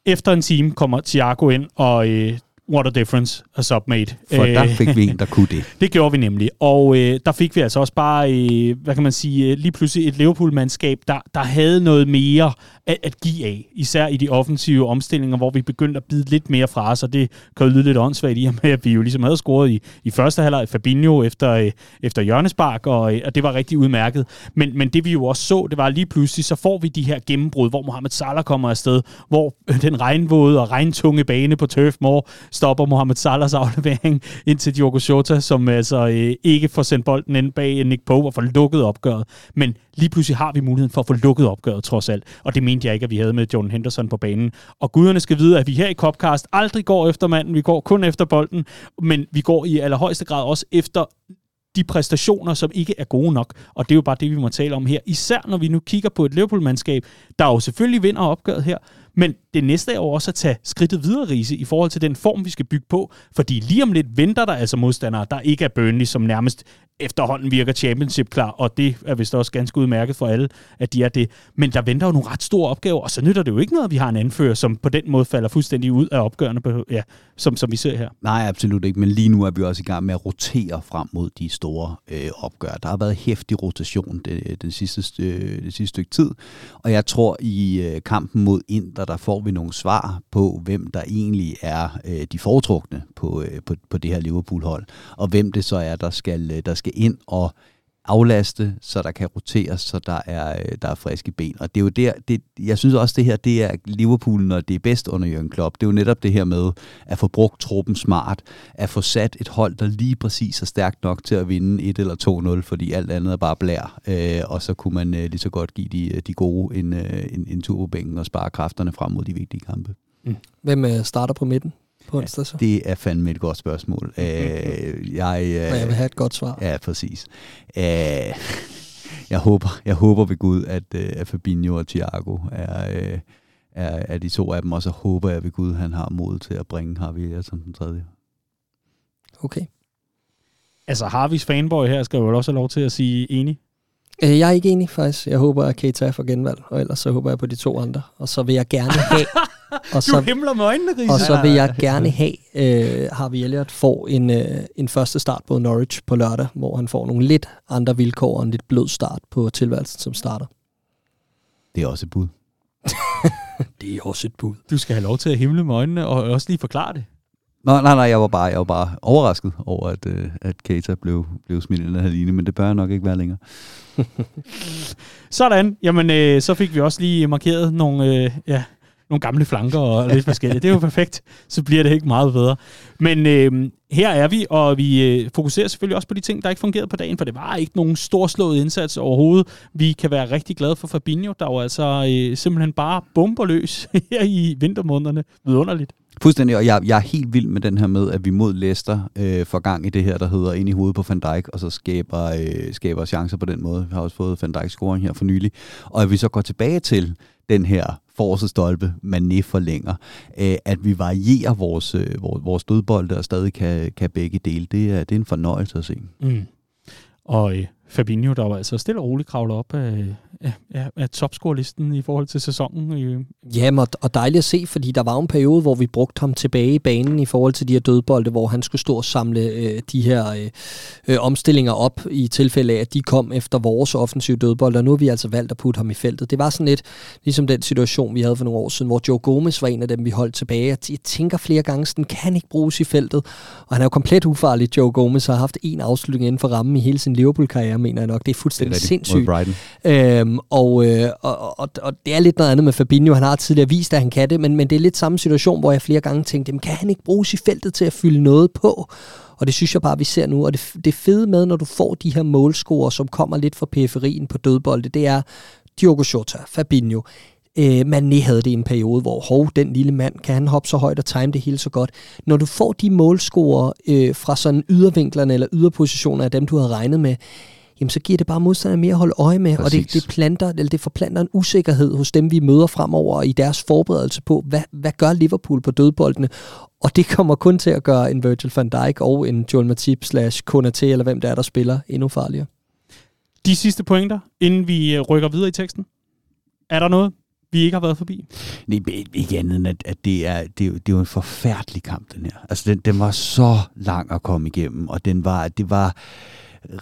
[SPEAKER 1] Efter en time kommer Thiago ind, og øh, what a difference a submate.
[SPEAKER 3] For der øh, fik vi en, der kunne det.
[SPEAKER 1] det gjorde vi nemlig. Og øh, der fik vi altså også bare, øh, hvad kan man sige, øh, lige pludselig et Liverpool-mandskab, der, der havde noget mere at, at give af. Især i de offensive omstillinger, hvor vi begyndte at bide lidt mere fra os, og det kan jo lyde lidt åndssvagt i og med, at vi jo ligesom havde scoret i, i første halvleg Fabinho efter, øh, efter hjørnespark, og, øh, og det var rigtig udmærket. Men, men det vi jo også så, det var lige pludselig, så får vi de her gennembrud, hvor Mohamed Salah kommer afsted, hvor den regnvåde og regntunge bane på Turf Moor stopper Mohamed Salahs aflevering ind til Diogo Jota, som altså øh, ikke får sendt bolden ind bag Nick Pope og får lukket opgøret. Men lige pludselig har vi muligheden for at få lukket opgøret trods alt, og det mente jeg ikke, at vi havde med John Henderson på banen. Og guderne skal vide, at vi her i Copcast aldrig går efter manden, vi går kun efter bolden, men vi går i allerhøjeste grad også efter de præstationer, som ikke er gode nok. Og det er jo bare det, vi må tale om her. Især når vi nu kigger på et Liverpool-mandskab, der jo selvfølgelig vinder opgøret her, men det næste er jo også at tage skridtet videre, Riese, i forhold til den form, vi skal bygge på. Fordi lige om lidt venter der altså modstandere, der ikke er Burnley, som nærmest efterhånden virker championship klar, og det er vist også ganske udmærket for alle, at de er det. Men der venter jo nogle ret store opgaver, og så nytter det jo ikke noget, at vi har en anfører, som på den måde falder fuldstændig ud af opgørende, ja, som, som vi ser her.
[SPEAKER 3] Nej, absolut ikke, men lige nu er vi også i gang med at rotere frem mod de store øh, opgør. Der har været hæftig rotation det, øh, det, sidste, øh, det sidste stykke tid, og jeg tror i øh, kampen mod Inter, der får vi nogle svar på, hvem der egentlig er øh, de foretrukne på, øh, på, på det her Liverpool-hold, og hvem det så er, der skal, øh, der skal ind og aflaste, så der kan roteres, så der er, øh, der er friske ben. Og det er jo der, det, jeg synes også, det her det er Liverpool, når det er bedst under Jørgen Klopp. Det er jo netop det her med at få brugt truppen smart, at få sat et hold, der lige præcis er stærkt nok til at vinde 1 eller 2-0, fordi alt andet er bare blær. Øh, og så kunne man øh, lige så godt give de, de gode en, øh, en, en tur på bænken og spare kræfterne frem mod de vigtige kampe.
[SPEAKER 2] Mm. Hvem øh, starter på midten? På onsdag så?
[SPEAKER 3] Det er fandme et godt spørgsmål. Mm-hmm. Øh, jeg, øh,
[SPEAKER 2] jeg vil have et godt svar.
[SPEAKER 3] Ja, præcis. Øh, jeg håber, jeg håber ved Gud, at, øh, at Fabinho og Thiago er, øh, er, er de to af dem, og så håber jeg ved Gud, han har mod til at bringe Harvey som den tredje.
[SPEAKER 2] Okay.
[SPEAKER 1] Altså Harveys fanboy her skal jo også have lov til at sige enig.
[SPEAKER 2] Øh, jeg er ikke enig faktisk. Jeg håber, at Keita får genvalg, og ellers så håber jeg på de to andre. Og så vil jeg gerne have...
[SPEAKER 1] og så, du himler med øjnene, Riese.
[SPEAKER 2] Og så vil jeg gerne have, uh, Harvey Elliott får en, uh, en første start på Norwich på lørdag, hvor han får nogle lidt andre vilkår og en lidt blød start på tilværelsen som starter.
[SPEAKER 3] Det er også et bud.
[SPEAKER 2] det er også et bud.
[SPEAKER 1] Du skal have lov til at himle med øjnene og også lige forklare det.
[SPEAKER 3] Nå, nej, nej, jeg var bare, jeg var bare overrasket over, at, øh, at Keita blev, blev smidt i den her men det bør nok ikke være længere.
[SPEAKER 1] Sådan. Jamen, øh, så fik vi også lige markeret nogle, øh, ja, nogle gamle flanker og lidt forskelligt. Det er jo perfekt. Så bliver det ikke meget bedre. Men øh, her er vi, og vi øh, fokuserer selvfølgelig også på de ting, der ikke fungerede på dagen, for det var ikke nogen storslået indsats overhovedet. Vi kan være rigtig glade for Fabinho, der var altså øh, simpelthen bare bomberløs her i vintermånederne. Vidunderligt.
[SPEAKER 3] Fuldstændig, og jeg, jeg er helt vild med den her med, at vi mod Leicester øh, får gang i det her, der hedder ind i hovedet på Van Dijk, og så skaber, øh, skaber chancer på den måde. Vi har også fået Van Dijk scoring her for nylig. Og at vi så går tilbage til den her forreste stolpe, Mané forlænger, øh, at vi varierer vores, øh, vores, vores dødbolde og stadig kan, kan begge dele, det er, det er en fornøjelse at se.
[SPEAKER 1] Mm. Og øh, Fabinho, der var altså stille og roligt kravlet op af, af, af, af topscore-listen i forhold til sæsonen. Øh.
[SPEAKER 2] Ja, og dejligt at se, fordi der var en periode, hvor vi brugte ham tilbage i banen i forhold til de her dødbolde, hvor han skulle stå og samle øh, de her øh, øh, omstillinger op i tilfælde af, at de kom efter vores offensive dødbolde, og nu har vi altså valgt at putte ham i feltet. Det var sådan lidt ligesom den situation, vi havde for nogle år siden, hvor Joe Gomez var en af dem, vi holdt tilbage. Jeg tænker flere gange, sådan kan ikke bruges i feltet, og han er jo komplet ufarlig, Joe Gomez, har haft en afslutning inden for rammen i hele sin Liverpool-karriere, mener jeg nok. Det er fuldstændig det er sindssygt. Øhm, og, øh, og, og, og det er lidt noget andet med Fabinho. Han har tidligere vist, at han kan det, men, men det er lidt samme situation, hvor jeg flere gange tænkte, jamen, kan han ikke bruges i feltet til at fylde noget på? Og det synes jeg bare, vi ser nu. Og det, det fede med, når du får de her målscorer, som kommer lidt fra periferien på dødbolde, det er Diogo Jota, Fabinho, Øh, Mané havde det i en periode, hvor hov, den lille mand, kan han hoppe så højt og time det hele så godt. Når du får de målscorer øh, fra sådan ydervinklerne eller yderpositioner af dem, du havde regnet med, jamen så giver det bare modstanderne mere at holde øje med, Præcis. og det, det, planter, eller det forplanter en usikkerhed hos dem, vi møder fremover i deres forberedelse på, hvad, hvad gør Liverpool på dødboldene, og det kommer kun til at gøre en Virgil van Dijk og en Joel Matip slash Konaté, eller hvem der er, der spiller, endnu farligere.
[SPEAKER 1] De sidste pointer, inden vi øh, rykker videre i teksten. Er der noget, vi ikke har været forbi?
[SPEAKER 3] Nej, ikke andet end, at, at det, er, det, er, det er jo en forfærdelig kamp, den her. Altså, den, den var så lang at komme igennem, og den var, det var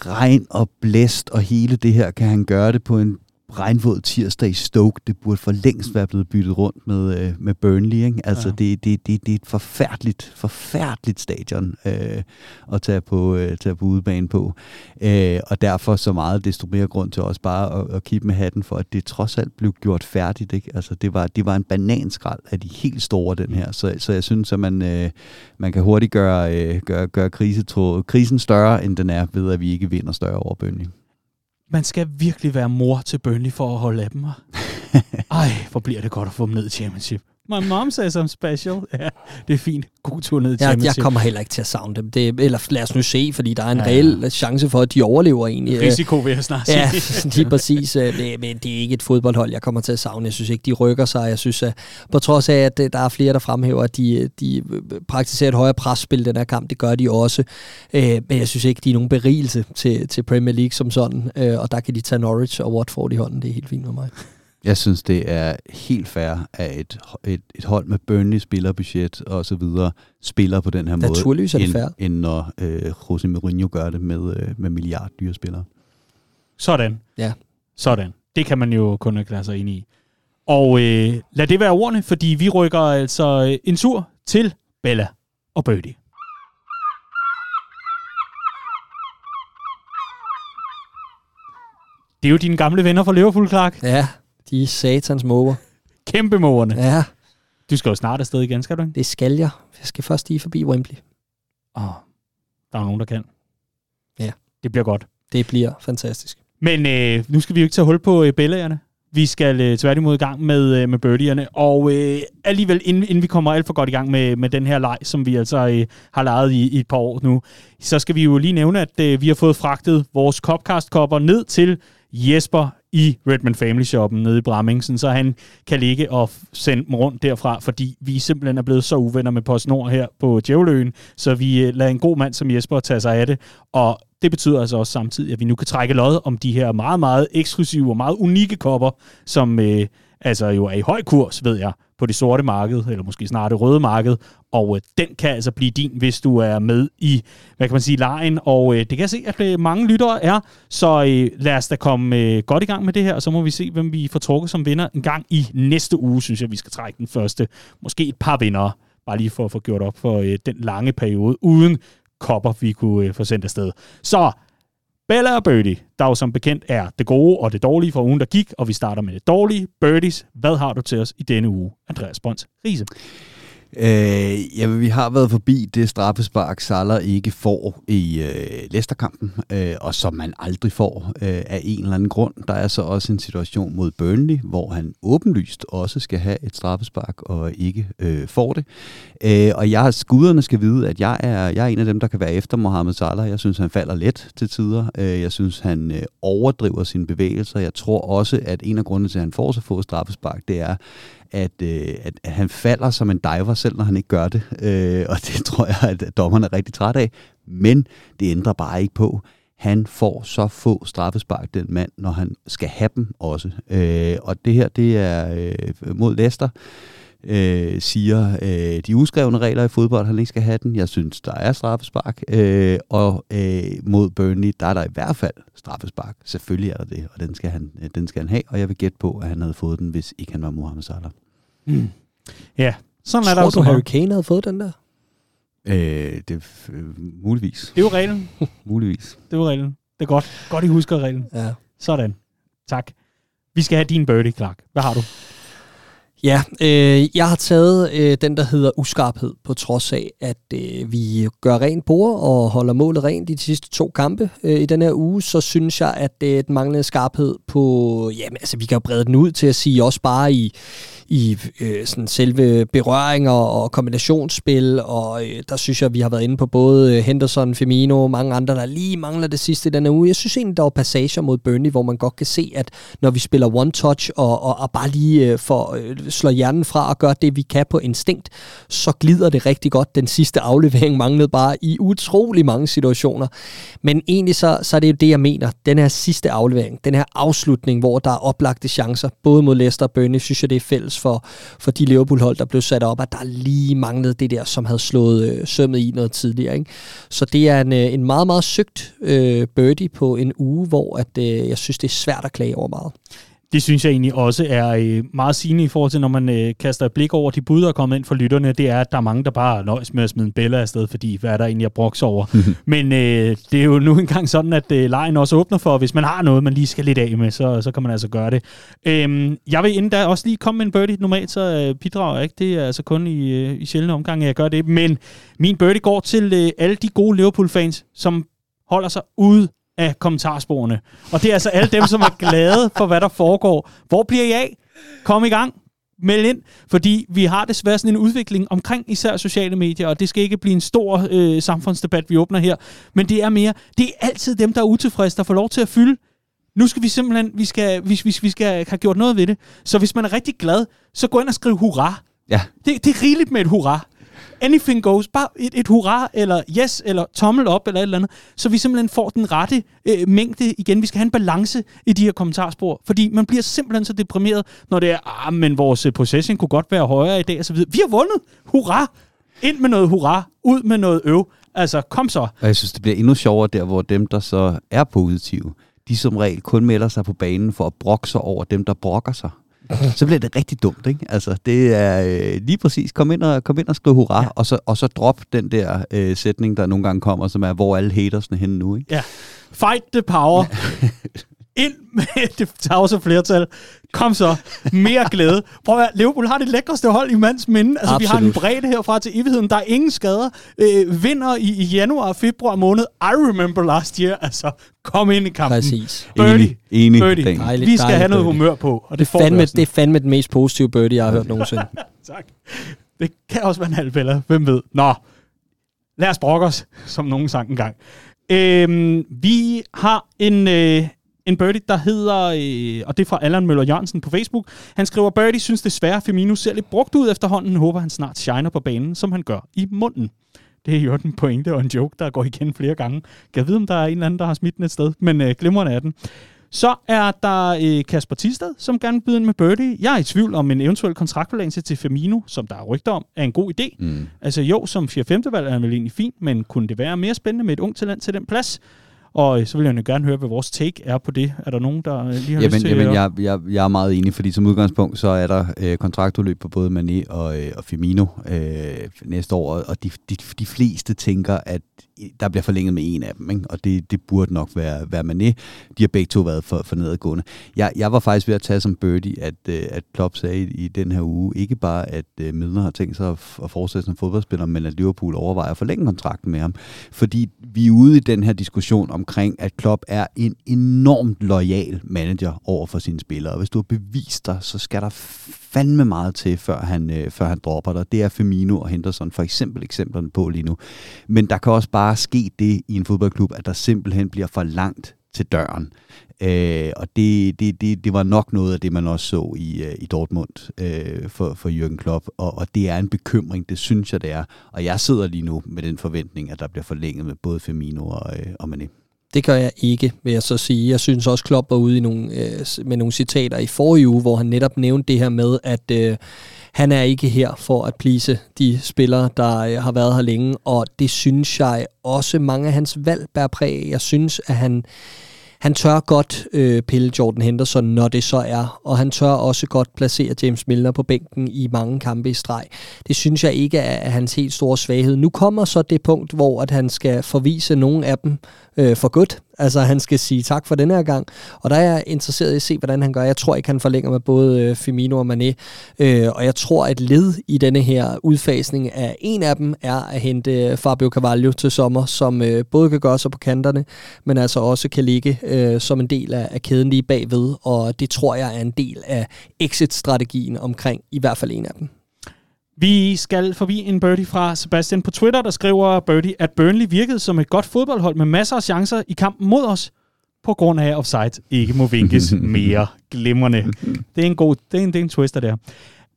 [SPEAKER 3] regn og blæst og hele det her, kan han gøre det på en regnvåd tirsdag i Stoke. Det burde for længst være blevet byttet rundt med, øh, med Burnley. Ikke? Altså, ja. det, det, det, det er et forfærdeligt, forfærdeligt stadion øh, at tage på, øh, tage på udebane på. Øh, og derfor så meget desto mere grund til også bare at, at kigge med hatten for, at det trods alt blev gjort færdigt. Ikke? Altså, det, var, det var en bananskrald af de helt store, den her. Så, så jeg synes, at man, øh, man kan hurtigt gøre, øh, gøre, gøre krisen større, end den er, ved at vi ikke vinder større over Burnley
[SPEAKER 1] man skal virkelig være mor til Burnley for at holde af dem. Ej, hvor bliver det godt at få dem ned i championship. My mom says I'm special. Ja, det er fint. God tur ned i
[SPEAKER 2] ja, Jeg kommer heller ikke til at savne dem. Det, eller lad os nu se, fordi der er en ja, reel ja. chance for, at de overlever egentlig.
[SPEAKER 1] Risiko vil jeg snart sige.
[SPEAKER 2] Ja, lige præcis. Øh, men det er ikke et fodboldhold, jeg kommer til at savne. Jeg synes ikke, de rykker sig. Jeg synes, at på trods af, at øh, der er flere, der fremhæver, at de, de praktiserer et højere presspil den her kamp, det gør de også. Øh, men jeg synes ikke, de er nogen berigelse til, til Premier League som sådan. Og der kan de tage Norwich og Watford i hånden. Det er helt fint med mig.
[SPEAKER 3] Jeg synes, det er helt fair, at et, et, et hold med Burnley spillerbudget og så videre spiller på den her måde,
[SPEAKER 2] Naturligvis er det end, fair.
[SPEAKER 3] end når øh, Jose Mourinho gør det med, øh, med milliarddyre spillere.
[SPEAKER 1] Sådan.
[SPEAKER 2] Ja.
[SPEAKER 1] Sådan. Det kan man jo kun erklære sig ind i. Og øh, lad det være ordene, fordi vi rykker altså øh, en tur til Bella og Birdie. Det er jo dine gamle venner fra Liverpool, Clark.
[SPEAKER 2] Ja, de er satans måger.
[SPEAKER 1] Kæmpe mågerne.
[SPEAKER 2] Ja.
[SPEAKER 1] Du skal jo snart afsted igen, skal du ikke?
[SPEAKER 2] Det skal jeg. Jeg skal først lige forbi Wembley.
[SPEAKER 1] Åh, oh, der er nogen, der kan.
[SPEAKER 2] Ja.
[SPEAKER 1] Det bliver godt.
[SPEAKER 2] Det bliver fantastisk.
[SPEAKER 1] Men øh, nu skal vi jo ikke tage hul på øh, bælgerne. Vi skal øh, tværtimod i gang med, øh, med birdierne. Og øh, alligevel, inden, inden vi kommer alt for godt i gang med, med den her leg, som vi altså øh, har lejet i, i et par år nu, så skal vi jo lige nævne, at øh, vi har fået fragtet vores Copcast-kopper ned til Jesper i Redman Family Shoppen nede i Brammingsen, så han kan ligge og sende dem rundt derfra, fordi vi simpelthen er blevet så uvenner med PostNord her på Djævløen, så vi øh, lader en god mand som Jesper tage sig af det, og det betyder altså også samtidig, at vi nu kan trække lod om de her meget, meget eksklusive og meget unikke kopper, som øh, altså jo er i høj kurs, ved jeg, på det sorte marked, eller måske snart det røde marked, og øh, den kan altså blive din, hvis du er med i, hvad kan man sige, lejen, og øh, det kan jeg se, at øh, mange lyttere er, så øh, lad os da komme øh, godt i gang med det her, og så må vi se, hvem vi får trukket som vinder en gang i næste uge, synes jeg, vi skal trække den første, måske et par vinder, bare lige for at få gjort op for øh, den lange periode, uden kopper, vi kunne øh, få sendt afsted. Så Bella og Birdie, der jo som bekendt er det gode og det dårlige for ugen, der gik, og vi starter med det dårlige. Birdies, hvad har du til os i denne uge? Andreas Brøns Riese.
[SPEAKER 3] Øh, ja, vi har været forbi det straffespark, Salah ikke får i øh, Leicester-kampen, øh, og som man aldrig får øh, af en eller anden grund. Der er så også en situation mod Burnley, hvor han åbenlyst også skal have et straffespark og ikke øh, får det. Øh, og jeg, skuderne skal vide, at jeg er, jeg er en af dem, der kan være efter Mohamed Salah. Jeg synes, han falder let til tider. Øh, jeg synes, han øh, overdriver sine bevægelser. Jeg tror også, at en af grundene til, at han får så få straffespark, det er, at, øh, at, at han falder som en diver, selv når han ikke gør det. Øh, og det tror jeg, at dommerne er rigtig træt af. Men det ændrer bare ikke på, han får så få straffespark, den mand, når han skal have dem også. Øh, og det her, det er øh, mod Leicester, øh, siger øh, de uskrevne regler i fodbold, han ikke skal have den. Jeg synes, der er straffespark. Øh, og øh, mod Burnley, der er der i hvert fald straffespark. Selvfølgelig er der det, og den skal han, den skal han have. Og jeg vil gætte på, at han havde fået den, hvis ikke han var Mohamed Salah.
[SPEAKER 1] Mm. Ja, sådan
[SPEAKER 2] Tror
[SPEAKER 1] er der
[SPEAKER 2] du,
[SPEAKER 1] også
[SPEAKER 2] Harry Kane havde fået den der?
[SPEAKER 3] Øh, det øh, muligvis.
[SPEAKER 1] Det er jo reglen.
[SPEAKER 3] Muligvis.
[SPEAKER 1] Det er jo reglen. Det er godt. Godt, I husker reglen.
[SPEAKER 2] Ja.
[SPEAKER 1] Sådan. Tak. Vi skal have din birdie, Clark. Hvad har du?
[SPEAKER 2] Ja, øh, jeg har taget øh, den, der hedder uskarphed, på trods af, at øh, vi gør rent bord og holder målet rent i de sidste to kampe øh, i den her uge, så synes jeg, at det er den manglende skarphed på, jamen altså vi kan jo brede den ud til at sige også bare i, i øh, sådan selve berøringer og kombinationsspil, og øh, der synes jeg, at vi har været inde på både øh, Henderson, Firmino og mange andre, der lige mangler det sidste i her uge. Jeg synes egentlig, der var passager mod Burnley, hvor man godt kan se, at når vi spiller one-touch og, og, og bare lige øh, får, øh, slår hjernen fra og gør det, vi kan på instinkt, så glider det rigtig godt. Den sidste aflevering manglede bare i utrolig mange situationer. Men egentlig så, så er det jo det, jeg mener. Den her sidste aflevering, den her afslutning, hvor der er oplagte chancer, både mod Leicester og Burnley, synes jeg, det er fælles for, for de Liverpool-hold, der blev sat op, at der lige manglede det der, som havde slået øh, sømmet i noget tidligere. Ikke? Så det er en, øh, en meget, meget søgt øh, birdie på en uge, hvor at, øh, jeg synes, det er svært at klage over meget.
[SPEAKER 1] Det synes jeg egentlig også er øh, meget sigende i forhold til, når man øh, kaster et blik over de bud, der er kommet ind for lytterne. Det er, at der er mange, der bare nøjes med at smide en bælle afsted, fordi hvad er der egentlig at brokse over. Men øh, det er jo nu engang sådan, at øh, lejen også åbner for, hvis man har noget, man lige skal lidt af med, så, så kan man altså gøre det. Øhm, jeg vil inden da også lige komme med en birdie. Normalt så øh, bidrager jeg ikke. Det er altså kun i, øh, i sjældne omgange, jeg gør det. Men min birdie går til øh, alle de gode Liverpool-fans, som holder sig ude af kommentarsporene. Og det er altså alle dem, som er glade for, hvad der foregår. Hvor bliver I af? Kom i gang. Meld ind, fordi vi har desværre sådan en udvikling omkring især sociale medier, og det skal ikke blive en stor øh, samfundsdebat, vi åbner her, men det er mere, det er altid dem, der er utilfredse, der får lov til at fylde. Nu skal vi simpelthen, vi skal, vi, vi, vi skal have gjort noget ved det. Så hvis man er rigtig glad, så gå ind og skriv hurra.
[SPEAKER 3] Ja.
[SPEAKER 1] Det, det er rigeligt med et hurra anything goes, bare et, et hurra, eller yes, eller tommel op, eller et eller andet, så vi simpelthen får den rette øh, mængde igen. Vi skal have en balance i de her kommentarspor, fordi man bliver simpelthen så deprimeret, når det er, ah, men vores øh, possession kunne godt være højere i dag, og så videre. Vi har vundet! Hurra! Ind med noget hurra, ud med noget øv. Altså, kom så.
[SPEAKER 3] Og jeg synes, det bliver endnu sjovere der, hvor dem, der så er positive, de som regel kun melder sig på banen for at brokke sig over dem, der brokker sig så bliver det rigtig dumt, ikke? Altså, det er øh, lige præcis, kom ind og, kom ind og skriv hurra, ja. og, så, og så drop den der øh, sætning, der nogle gange kommer, som er, hvor alle hatersne henne nu, ikke?
[SPEAKER 1] Ja. Fight the power. ind med det tavse flertal. Kom så. Mere glæde. Prøv at Liverpool har det lækreste hold i mands minde. Altså, Absolut. vi har en bredde herfra til evigheden. Der er ingen skader. Øh, vinder i, i januar og februar måned. I remember last year. Altså, kom ind i kampen.
[SPEAKER 2] Præcis.
[SPEAKER 1] Birdie.
[SPEAKER 3] Enig. Enig.
[SPEAKER 1] Birdie.
[SPEAKER 2] Dejligt,
[SPEAKER 1] vi skal
[SPEAKER 2] dejligt
[SPEAKER 1] have noget
[SPEAKER 2] birdie.
[SPEAKER 1] humør på. Og det,
[SPEAKER 2] Det
[SPEAKER 1] får
[SPEAKER 2] fandme, det er fandme den mest positive birdie, jeg har hørt nogensinde.
[SPEAKER 1] tak. Det kan også være en halvfælder. Hvem ved? Nå, lad os brokke os, som nogen sang engang. Øhm, vi har en, øh, en birdie, der hedder, øh, og det er fra Allan Møller Jørgensen på Facebook. Han skriver, birdie synes desværre, Firmino ser lidt brugt ud efterhånden. Håber han snart shiner på banen, som han gør i munden. Det er jo en pointe og en joke, der går igen flere gange. Kan jeg vide, om der er en eller anden, der har smidt den et sted, men øh, glimrende er den. Så er der øh, Kasper Tistad, som gerne vil byde ind med Birdie. Jeg er i tvivl om en eventuel kontraktforlængelse til Firmino, som der er rygter om, er en god idé.
[SPEAKER 3] Mm.
[SPEAKER 1] Altså jo, som 4 5 valg er han vel egentlig fint, men kunne det være mere spændende med et ung talent til den plads? Og øh, så vil jeg jo gerne høre, hvad vores take er på det. Er der nogen, der øh, lige har lyst
[SPEAKER 3] Jamen,
[SPEAKER 1] til
[SPEAKER 3] jamen
[SPEAKER 1] at...
[SPEAKER 3] jeg, jeg, jeg er meget enig, fordi som udgangspunkt, så er der øh, kontraktudløb på både Mané og, øh, og Firmino øh, næste år, og de, de, de fleste tænker, at der bliver forlænget med en af dem, ikke? og det, det burde nok være, være Mané. De har begge to været for, for nedadgående. Jeg, jeg var faktisk ved at tage som birdie, at, øh, at Klopp sagde i, i den her uge, ikke bare at øh, uh, Midler har tænkt sig at, at fortsætte som fodboldspiller, men at Liverpool overvejer at forlænge kontrakten med ham. Fordi vi er ude i den her diskussion omkring, at Klopp er en enormt lojal manager over for sine spillere. Og hvis du har bevist dig, så skal der fandme meget til, før han, øh, før han dropper dig. Det er Firmino og Henderson for eksempel eksemplerne på lige nu. Men der kan også bare ske det i en fodboldklub, at der simpelthen bliver for langt til døren. Øh, og det, det, det, det var nok noget af det, man også så i, øh, i Dortmund øh, for, for Jürgen Klopp, og, og det er en bekymring, det synes jeg det er. Og jeg sidder lige nu med den forventning, at der bliver forlænget med både Firmino og, øh, og Mané.
[SPEAKER 2] Det gør jeg ikke, vil jeg så sige. Jeg synes også, Klopp var ude i nogle, øh, med nogle citater i forrige uge, hvor han netop nævnte det her med, at øh, han er ikke her for at plise de spillere, der øh, har været her længe, og det synes jeg også mange af hans valg bærer præg. Jeg synes, at han han tør godt øh, pille Jordan Henderson, når det så er, og han tør også godt placere James Milner på bænken i mange kampe i streg. Det synes jeg ikke er hans helt store svaghed. Nu kommer så det punkt, hvor at han skal forvise nogle af dem øh, for godt. Altså han skal sige tak for den her gang. Og der er jeg interesseret i at se, hvordan han gør. Jeg tror ikke, han forlænger med både øh, Firmino og Mané. Øh, og jeg tror, at led i denne her udfasning af en af dem er at hente øh, Fabio Carvalho til sommer, som øh, både kan gøre sig på kanterne, men altså også kan ligge øh, som en del af, af kæden lige bagved. Og det tror jeg er en del af exit-strategien omkring i hvert fald en af dem.
[SPEAKER 1] Vi skal forbi en birdie fra Sebastian på Twitter, der skriver birdie, at Burnley virkede som et godt fodboldhold med masser af chancer i kampen mod os, på grund af offside ikke må vinkes mere glimrende. Det er en god, det er en, det er en twister der.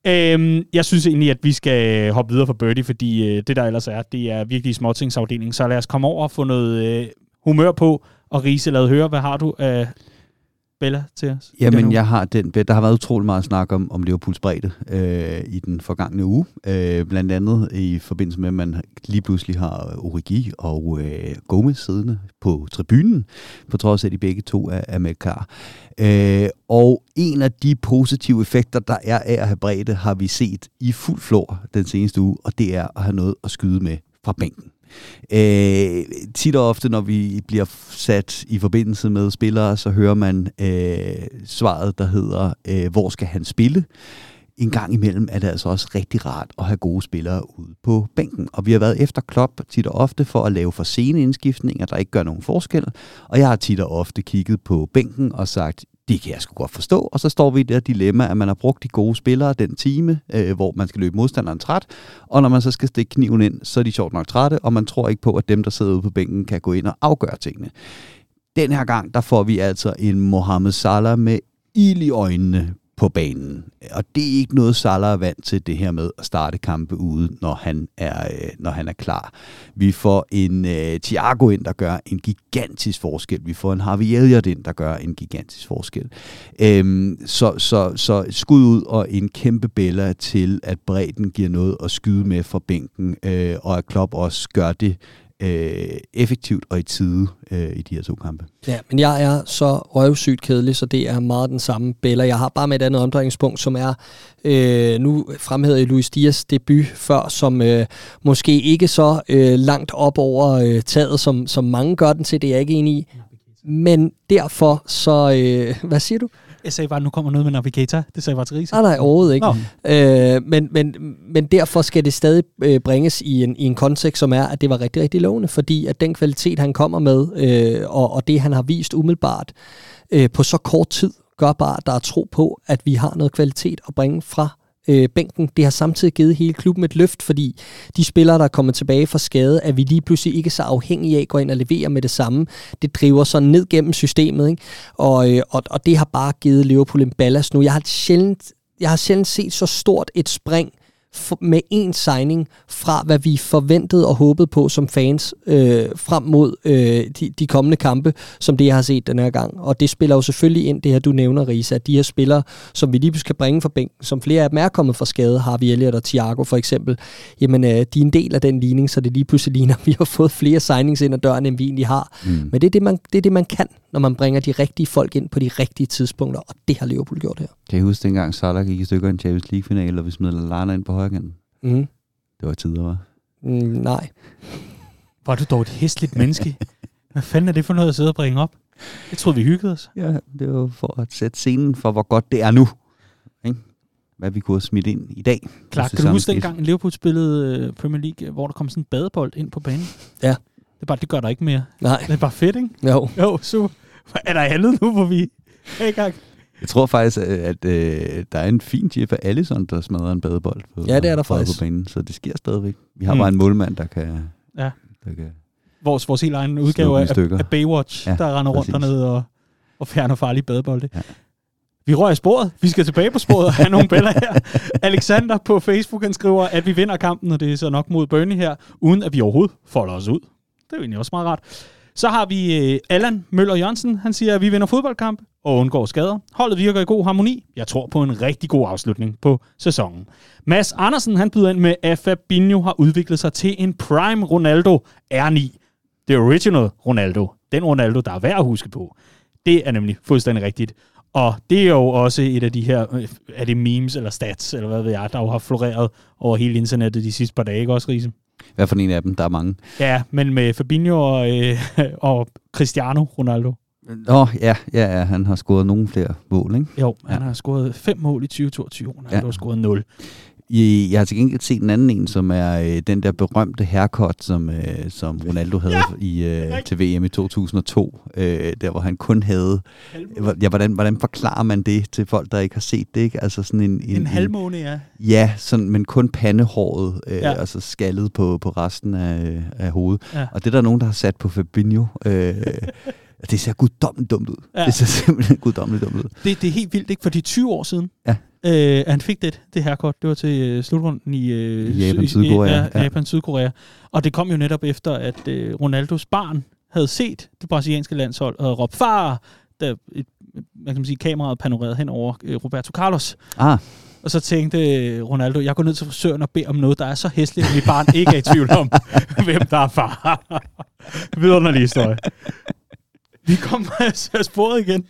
[SPEAKER 1] Øhm, jeg synes egentlig, at vi skal hoppe videre fra birdie, fordi øh, det der ellers er, det er virkelig småtingsafdelingen. Så lad os komme over og få noget øh, humør på, og Riese, lad høre, hvad har du af Bella til os?
[SPEAKER 3] Jamen, jeg har den. Der har været utrolig meget snak om, om Liverpools bredde øh, i den forgangne uge. Øh, blandt andet i forbindelse med, at man lige pludselig har Origi og øh, Gomez siddende på tribunen, på trods af, at de begge to er, er med klar. Øh, og en af de positive effekter, der er af at have bredde, har vi set i fuld flor den seneste uge, og det er at have noget at skyde med fra bænken. Øh, tit og ofte, når vi bliver sat i forbindelse med spillere, så hører man øh, svaret, der hedder, øh, hvor skal han spille? En gang imellem er det altså også rigtig rart at have gode spillere ude på bænken. Og vi har været efter Klopp tit og ofte for at lave for sene indskiftninger, der ikke gør nogen forskel. Og jeg har tit og ofte kigget på bænken og sagt, det kan jeg sgu godt forstå. Og så står vi i det dilemma, at man har brugt de gode spillere den time, øh, hvor man skal løbe modstanderen træt, og når man så skal stikke kniven ind, så er de sjovt nok trætte, og man tror ikke på, at dem, der sidder ude på bænken, kan gå ind og afgøre tingene. Den her gang, der får vi altså en Mohamed Salah med ild i øjnene på banen. Og det er ikke noget, Salah er vant til, det her med at starte kampe ude, når han er, øh, når han er klar. Vi får en øh, Thiago ind, der gør en gigantisk forskel. Vi får en Harvey Elliott ind, der gør en gigantisk forskel. Øhm, så, så, så skud ud og en kæmpe bæller til, at bredden giver noget at skyde med fra bænken, øh, og at Klopp også gør det øh, effektivt og i tide øh, i de her to kampe.
[SPEAKER 2] Ja, men jeg er så røvsygt kedelig, så det er meget den samme bæller. Jeg har bare med et andet omdrejningspunkt, som er, øh, nu fremhævede i Luis Dias debut før, som øh, måske ikke så øh, langt op over øh, taget, som, som mange gør den til, det er jeg ikke enig i. Men derfor så, øh, hvad siger du?
[SPEAKER 1] Jeg sagde bare, at nu kommer noget med Navigator. Det sagde jeg bare til Riese.
[SPEAKER 2] Nej, nej, overhovedet ikke. Øh, men, men, men derfor skal det stadig øh, bringes i en, i en kontekst, som er, at det var rigtig, rigtig lovende, fordi at den kvalitet, han kommer med, øh, og, og det, han har vist umiddelbart øh, på så kort tid, gør bare, at der er tro på, at vi har noget kvalitet at bringe fra øh, bænken. Det har samtidig givet hele klubben et løft, fordi de spillere, der er kommet tilbage fra skade, er vi lige pludselig ikke så afhængige af at gå ind og levere med det samme. Det driver så ned gennem systemet, ikke? Og, øh, og, og det har bare givet Liverpool en ballast nu. Jeg har sjældent jeg har sjældent set så stort et spring med en signing fra, hvad vi forventede og håbede på som fans øh, frem mod øh, de, de kommende kampe, som det jeg har set den her gang. Og det spiller jo selvfølgelig ind, det her du nævner, Risa, at de her spillere, som vi lige skal bringe fra bænken, som flere af dem er kommet fra skade, har vi Elliot og Thiago for eksempel, jamen øh, de er en del af den ligning, så det lige pludselig ligner, at vi har fået flere signings ind ad døren, end vi egentlig har. Mm. Men det er det, man, det er det, man kan, når man bringer de rigtige folk ind på de rigtige tidspunkter, og det har Liverpool gjort her.
[SPEAKER 3] Kan I huske dengang Salah gik i stykker i en Champions League-final, og vi smed Lallana ind på højre
[SPEAKER 2] Mm.
[SPEAKER 3] Det var tider, var?
[SPEAKER 2] Mm, nej.
[SPEAKER 1] Er du dog et hæsligt menneske. Hvad fanden er det for noget at sidde og bringe op? Jeg troede, vi hyggede os.
[SPEAKER 3] Ja, det var for at sætte scenen for, hvor godt det er nu. Ikke? Hvad vi kunne have smidt ind i dag.
[SPEAKER 1] Klart, kan du huske dengang Liverpool spillede øh, Premier League, hvor der kom sådan en badebold ind på banen?
[SPEAKER 2] Ja.
[SPEAKER 1] Det er bare, det gør der ikke mere.
[SPEAKER 2] Nej.
[SPEAKER 1] Det er bare fedt, ikke?
[SPEAKER 2] Jo.
[SPEAKER 1] Jo, super. Er der andet nu, hvor vi er i gang?
[SPEAKER 3] Jeg tror faktisk, at, at øh, der er en fin Jeff Allison, der smadrer en badebold på,
[SPEAKER 2] Ja, det er der
[SPEAKER 3] på,
[SPEAKER 2] faktisk.
[SPEAKER 3] på banen, så det sker stadigvæk. Vi har
[SPEAKER 1] Mm.
[SPEAKER 3] bare en målmand, der kan...
[SPEAKER 1] Ja.
[SPEAKER 3] Der kan
[SPEAKER 1] Vores, vores helt egen udgave af, af Baywatch, ja, der render rundt
[SPEAKER 3] præcis.
[SPEAKER 1] dernede og, og fjerner farlige badebolde.
[SPEAKER 3] Ja.
[SPEAKER 1] Vi rører i sporet. Vi skal tilbage på sporet og have nogle billeder her. Alexander på Facebook, han skriver, at vi vinder kampen, og det er så nok mod Burnley her, uden at vi overhovedet folder os ud. Det er jo egentlig også meget rart. Så har vi øh, Allan Møller Jørgensen. Han siger, at vi vinder fodboldkamp og undgår skader. Holdet virker i god harmoni. Jeg tror på en rigtig god afslutning på sæsonen. Mads Andersen han byder ind med, at Fabinho har udviklet sig til en prime Ronaldo R9. The original Ronaldo. Den Ronaldo, der er værd at huske på. Det er nemlig fuldstændig rigtigt. Og det er jo også et af de her, øh, er det memes eller stats, eller hvad ved jeg, der jo har floreret over hele internettet de sidste par dage, ikke også, Riese?
[SPEAKER 3] Hvad for en af dem? Der er mange.
[SPEAKER 1] Ja, men med Fabinho og, øh, og Cristiano Ronaldo.
[SPEAKER 3] Nå, ja, ja, ja, han har scoret nogle flere mål, ikke?
[SPEAKER 1] Jo, han
[SPEAKER 3] Ja.
[SPEAKER 1] har scoret fem mål i 2022, Ronaldo. Ja. har scoret 0.
[SPEAKER 3] Jeg har til gengæld set en anden en, som er øh, den der berømte haircut, som, øh, som Ronaldo havde
[SPEAKER 1] Ja,
[SPEAKER 3] i, øh, til VM i 2002. Øh, der hvor han kun havde... Ja, hvordan, hvordan forklarer man det til folk, der ikke har set det? Ikke? Altså sådan en, en,
[SPEAKER 1] En halvmåne, ja.
[SPEAKER 3] Ja, sådan, men kun pandehåret, øh,
[SPEAKER 1] Ja.
[SPEAKER 3] altså skaldet på, på resten af, af hovedet.
[SPEAKER 1] Ja.
[SPEAKER 3] Og det er der nogen, der har sat på Fabinho. Øh, det ser guddommeligt dumt ud.
[SPEAKER 1] Ja.
[SPEAKER 3] Det ser simpelthen guddommeligt dumt ud.
[SPEAKER 1] Det, det er helt vildt, ikke? For de 20 år siden,
[SPEAKER 3] Ja.
[SPEAKER 1] Øh, han fik det, det her kort. Det var til øh, slutrunden i, øh,
[SPEAKER 3] Japan,
[SPEAKER 1] Sy-
[SPEAKER 3] Sydkorea,
[SPEAKER 1] Ja,
[SPEAKER 3] ja.
[SPEAKER 1] Japan, Sydkorea. Og det kom jo netop efter, at øh, Ronaldos barn havde set det brasilianske landshold og råbt far, da et, man kan sige, kameraet panorerede hen over øh, Roberto Carlos.
[SPEAKER 3] Ah,
[SPEAKER 1] Og så tænkte øh, Ronaldo, jeg går ned til frisøren og beder om noget, der er så hæsligt, at mit barn ikke er i tvivl om, hvem der er far. Vidunderlig historie. Vi kommer af sporet igen.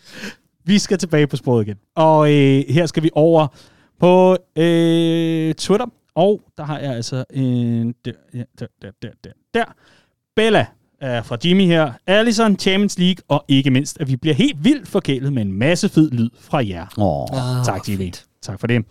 [SPEAKER 1] Vi skal tilbage på sporet igen. Og øh, her skal vi over på øh, Twitter. Og der har jeg altså en... Der, der, der, der, der, der. Bella er fra Jimmy her. Allison, Champions League, og ikke mindst, at vi bliver helt vildt forkælet med en masse fed lyd fra jer.
[SPEAKER 3] åh.
[SPEAKER 2] Ah,
[SPEAKER 1] Tak, Jimmy. Tak for det.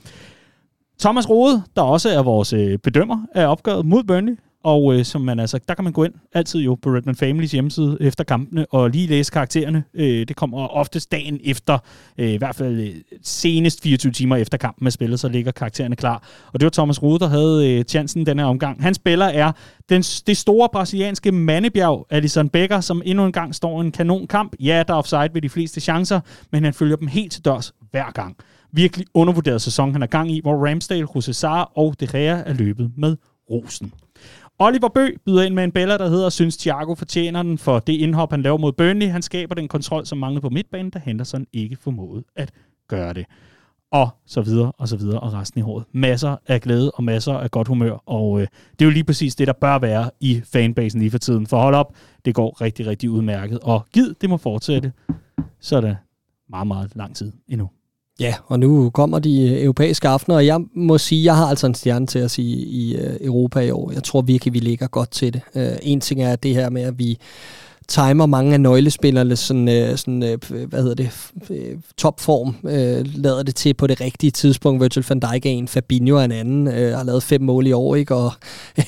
[SPEAKER 1] Thomas Rode, der også er vores øh, bedømmer af opgøret mod Burnley, og øh, som man altså, der kan man gå ind altid jo på Redman Families hjemmeside efter kampene og lige læse karaktererne. Øh, det kommer oftest dagen efter, øh, i hvert fald øh, senest 24 timer efter kampen er spillet, så ligger karaktererne klar. Og det var Thomas Rude, der havde øh, chancen den her omgang. Hans spiller er den, det store brasilianske mandebjerg, Alisson Becker, som endnu en gang står i en kanonkamp. Ja, der er offside ved de fleste chancer, men han følger dem helt til dørs hver gang. Virkelig undervurderet sæson, han er gang i, hvor Ramsdale, Jose Sarr og De Gea er løbet med rosen. Oliver Bø byder ind med en bæller, der hedder, synes Thiago fortjener den for det indhop, han laver mod Burnley. Han skaber den kontrol, som mangler på midtbanen, da Henderson ikke formåede at gøre det. Og så videre, og så videre, og resten i håret. Masser af glæde og masser af godt humør, og øh, det er jo lige præcis det, der bør være i fanbasen lige for tiden. For hold op, det går rigtig, rigtig udmærket. Og gid, det må fortsætte. Så er det meget, meget lang tid endnu.
[SPEAKER 2] Ja, og nu kommer de øh, europæiske aftener, og jeg må sige, jeg har altså en stjerne til at sige i øh, Europa i år. Jeg tror virkelig, vi ligger godt til det. Øh, en ting er det her med, at vi timer mange af nøglespillerne sådan, øh, sådan øh, hvad hedder det, øh, topform, øh, lader det til på det rigtige tidspunkt. Virgil van Dijk er en, Fabinho er en anden, øh, har lavet fem mål i år, ikke? og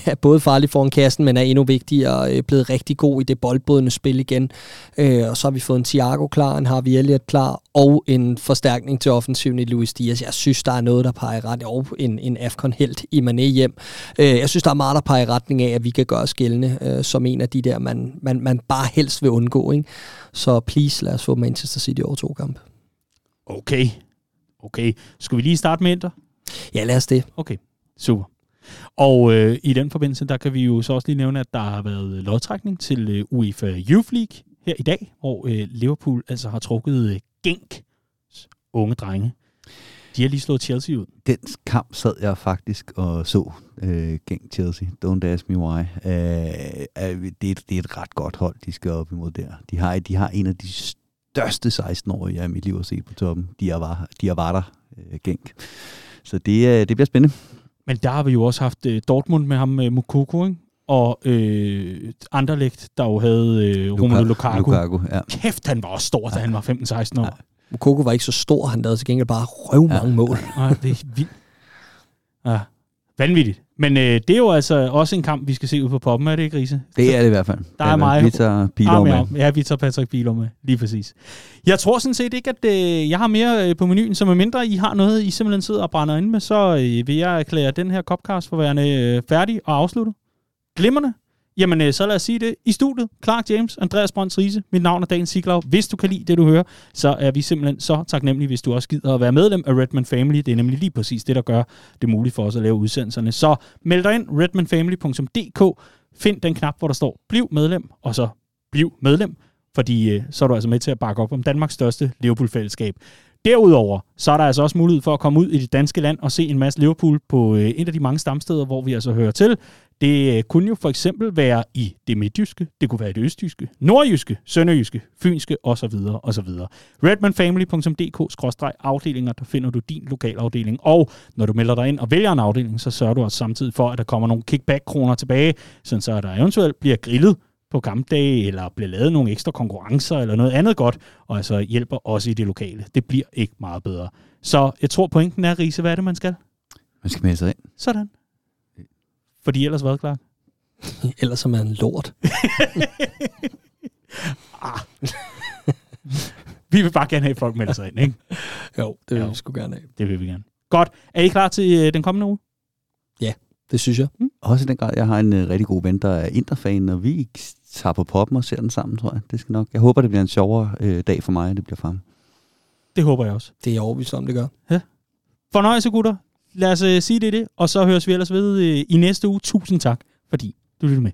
[SPEAKER 2] er både farlig foran kassen, men er endnu vigtigere, øh, blevet rigtig god i det boldbrydende spil igen. Øh, og så har vi fået en Thiago klar, en Harvey Elliott klar, og en forstærkning til offensiven i Luis Diaz. Jeg synes, der er noget, der peger retning, og en, en Afcon-helt i Mané hjem. Øh, jeg synes, der er meget, der peger i retning af, at vi kan gøre os gældende øh, som en af de der, man, man, man bare helst vil undgå. Ikke? Så please, lad os få Manchester City over to kampe.
[SPEAKER 1] Okay. Okay. Skal vi lige starte med Inter?
[SPEAKER 2] Ja, lad os det.
[SPEAKER 1] Okay, super. Og øh, i den forbindelse, der kan vi jo så også lige nævne, at der har været lodtrækning til øh, UEFA Youth League her i dag, hvor øh, Liverpool altså har trukket øh, Genk unge drenge. De har lige slået Chelsea ud.
[SPEAKER 3] Den kamp sad jeg faktisk og så øh, gang Chelsea. Don't ask me why. Øh, øh, det, er, et- det er et ret godt hold, de skal op imod der. De har, de har en af de største 16-årige, jeg i mit liv har set på toppen. De er var, de er var der, øh, Genk. Så det, øh, det bliver spændende.
[SPEAKER 1] Men der har vi jo også haft øh, Dortmund med ham med Mukoko, ikke? Og øh, Anderlecht, der jo havde øh, Romelu Lukaku.
[SPEAKER 3] Lukaku ja.
[SPEAKER 1] Kæft, han var også stor, da han var 15-16 år. Ja.
[SPEAKER 2] Mokoko var ikke så stor, han lavede til gengæld bare røv mange ja. mål.
[SPEAKER 1] Ja, det er vildt. Ja, vanvittigt. Men øh, det er jo altså også en kamp, vi skal se ud på poppen, er det ikke, Riese?
[SPEAKER 3] Det er det i hvert fald.
[SPEAKER 1] Der er mig.
[SPEAKER 3] Vi tager Bilov med.
[SPEAKER 1] Ja, vi tager Patrick Bilov med. Lige præcis. Jeg tror sådan set ikke, at øh, jeg har mere øh, på menuen, så mindre I har noget, I simpelthen sidder og brænder ind med, så øh, vil jeg erklære den her Copcast for værende øh, færdig og afsluttet. Glimmerne. Jamen, øh, så lad os sige det. I studiet, Clark James, Andreas Brøns Riese, mit navn er Dan Siglau. Hvis du kan lide det, du hører, så er vi simpelthen så taknemmelige, hvis du også gider at være medlem af Redman Family. Det er nemlig lige præcis det, der gør det muligt for os at lave udsendelserne. Så meld dig ind, redmanfamily.dk. Find den knap, hvor der står, bliv medlem, og så bliv medlem, fordi øh, så er du altså med til at bakke op om Danmarks største Liverpool-fællesskab. Derudover, så er der altså også mulighed for at komme ud i det danske land og se en masse Liverpool på øh, en af de mange stamsteder, hvor vi altså hører til. Det øh, kunne jo for eksempel være i det midtjyske, det kunne være det østjyske, nordjyske, sønderjyske, fynske osv. osv. redmanfamily.dk-afdelinger, der finder du din lokalafdeling. Og når du melder dig ind og vælger en afdeling, så sørger du også samtidig for, at der kommer nogle kickback-kroner tilbage, sådan så der eventuelt bliver grillet på kampdage, eller bliver lavet nogle ekstra konkurrencer, eller noget andet godt, og altså hjælper også i det lokale. Det bliver ikke meget bedre. Så jeg tror, pointen er, Riese, hvad er det, man skal?
[SPEAKER 3] Man skal melde sig ind.
[SPEAKER 1] Sådan. Fordi ellers hvad, klar?
[SPEAKER 2] ellers er man en lort.
[SPEAKER 1] ah. vi vil bare gerne have, at folk melder sig ind, ikke?
[SPEAKER 2] Jo, det vil jo. vi sgu gerne have.
[SPEAKER 1] Det vil vi gerne. Godt. Er I klar til øh, den kommende uge?
[SPEAKER 2] Ja, det synes jeg. Mm.
[SPEAKER 3] Også i den grad, jeg har en uh, rigtig god ven, der er interfan, og vi tager på poppen og ser den sammen, tror jeg. Det skal nok. Jeg håber, det bliver en sjovere øh, dag for mig, end det bliver for ham.
[SPEAKER 1] Det håber jeg også.
[SPEAKER 2] Det er overbevist om, det gør.
[SPEAKER 1] Ja. Fornøjelse, gutter lad os øh, sige det det, og så høres vi ellers ved øh, i næste uge. Tusind tak, fordi du lyttede med.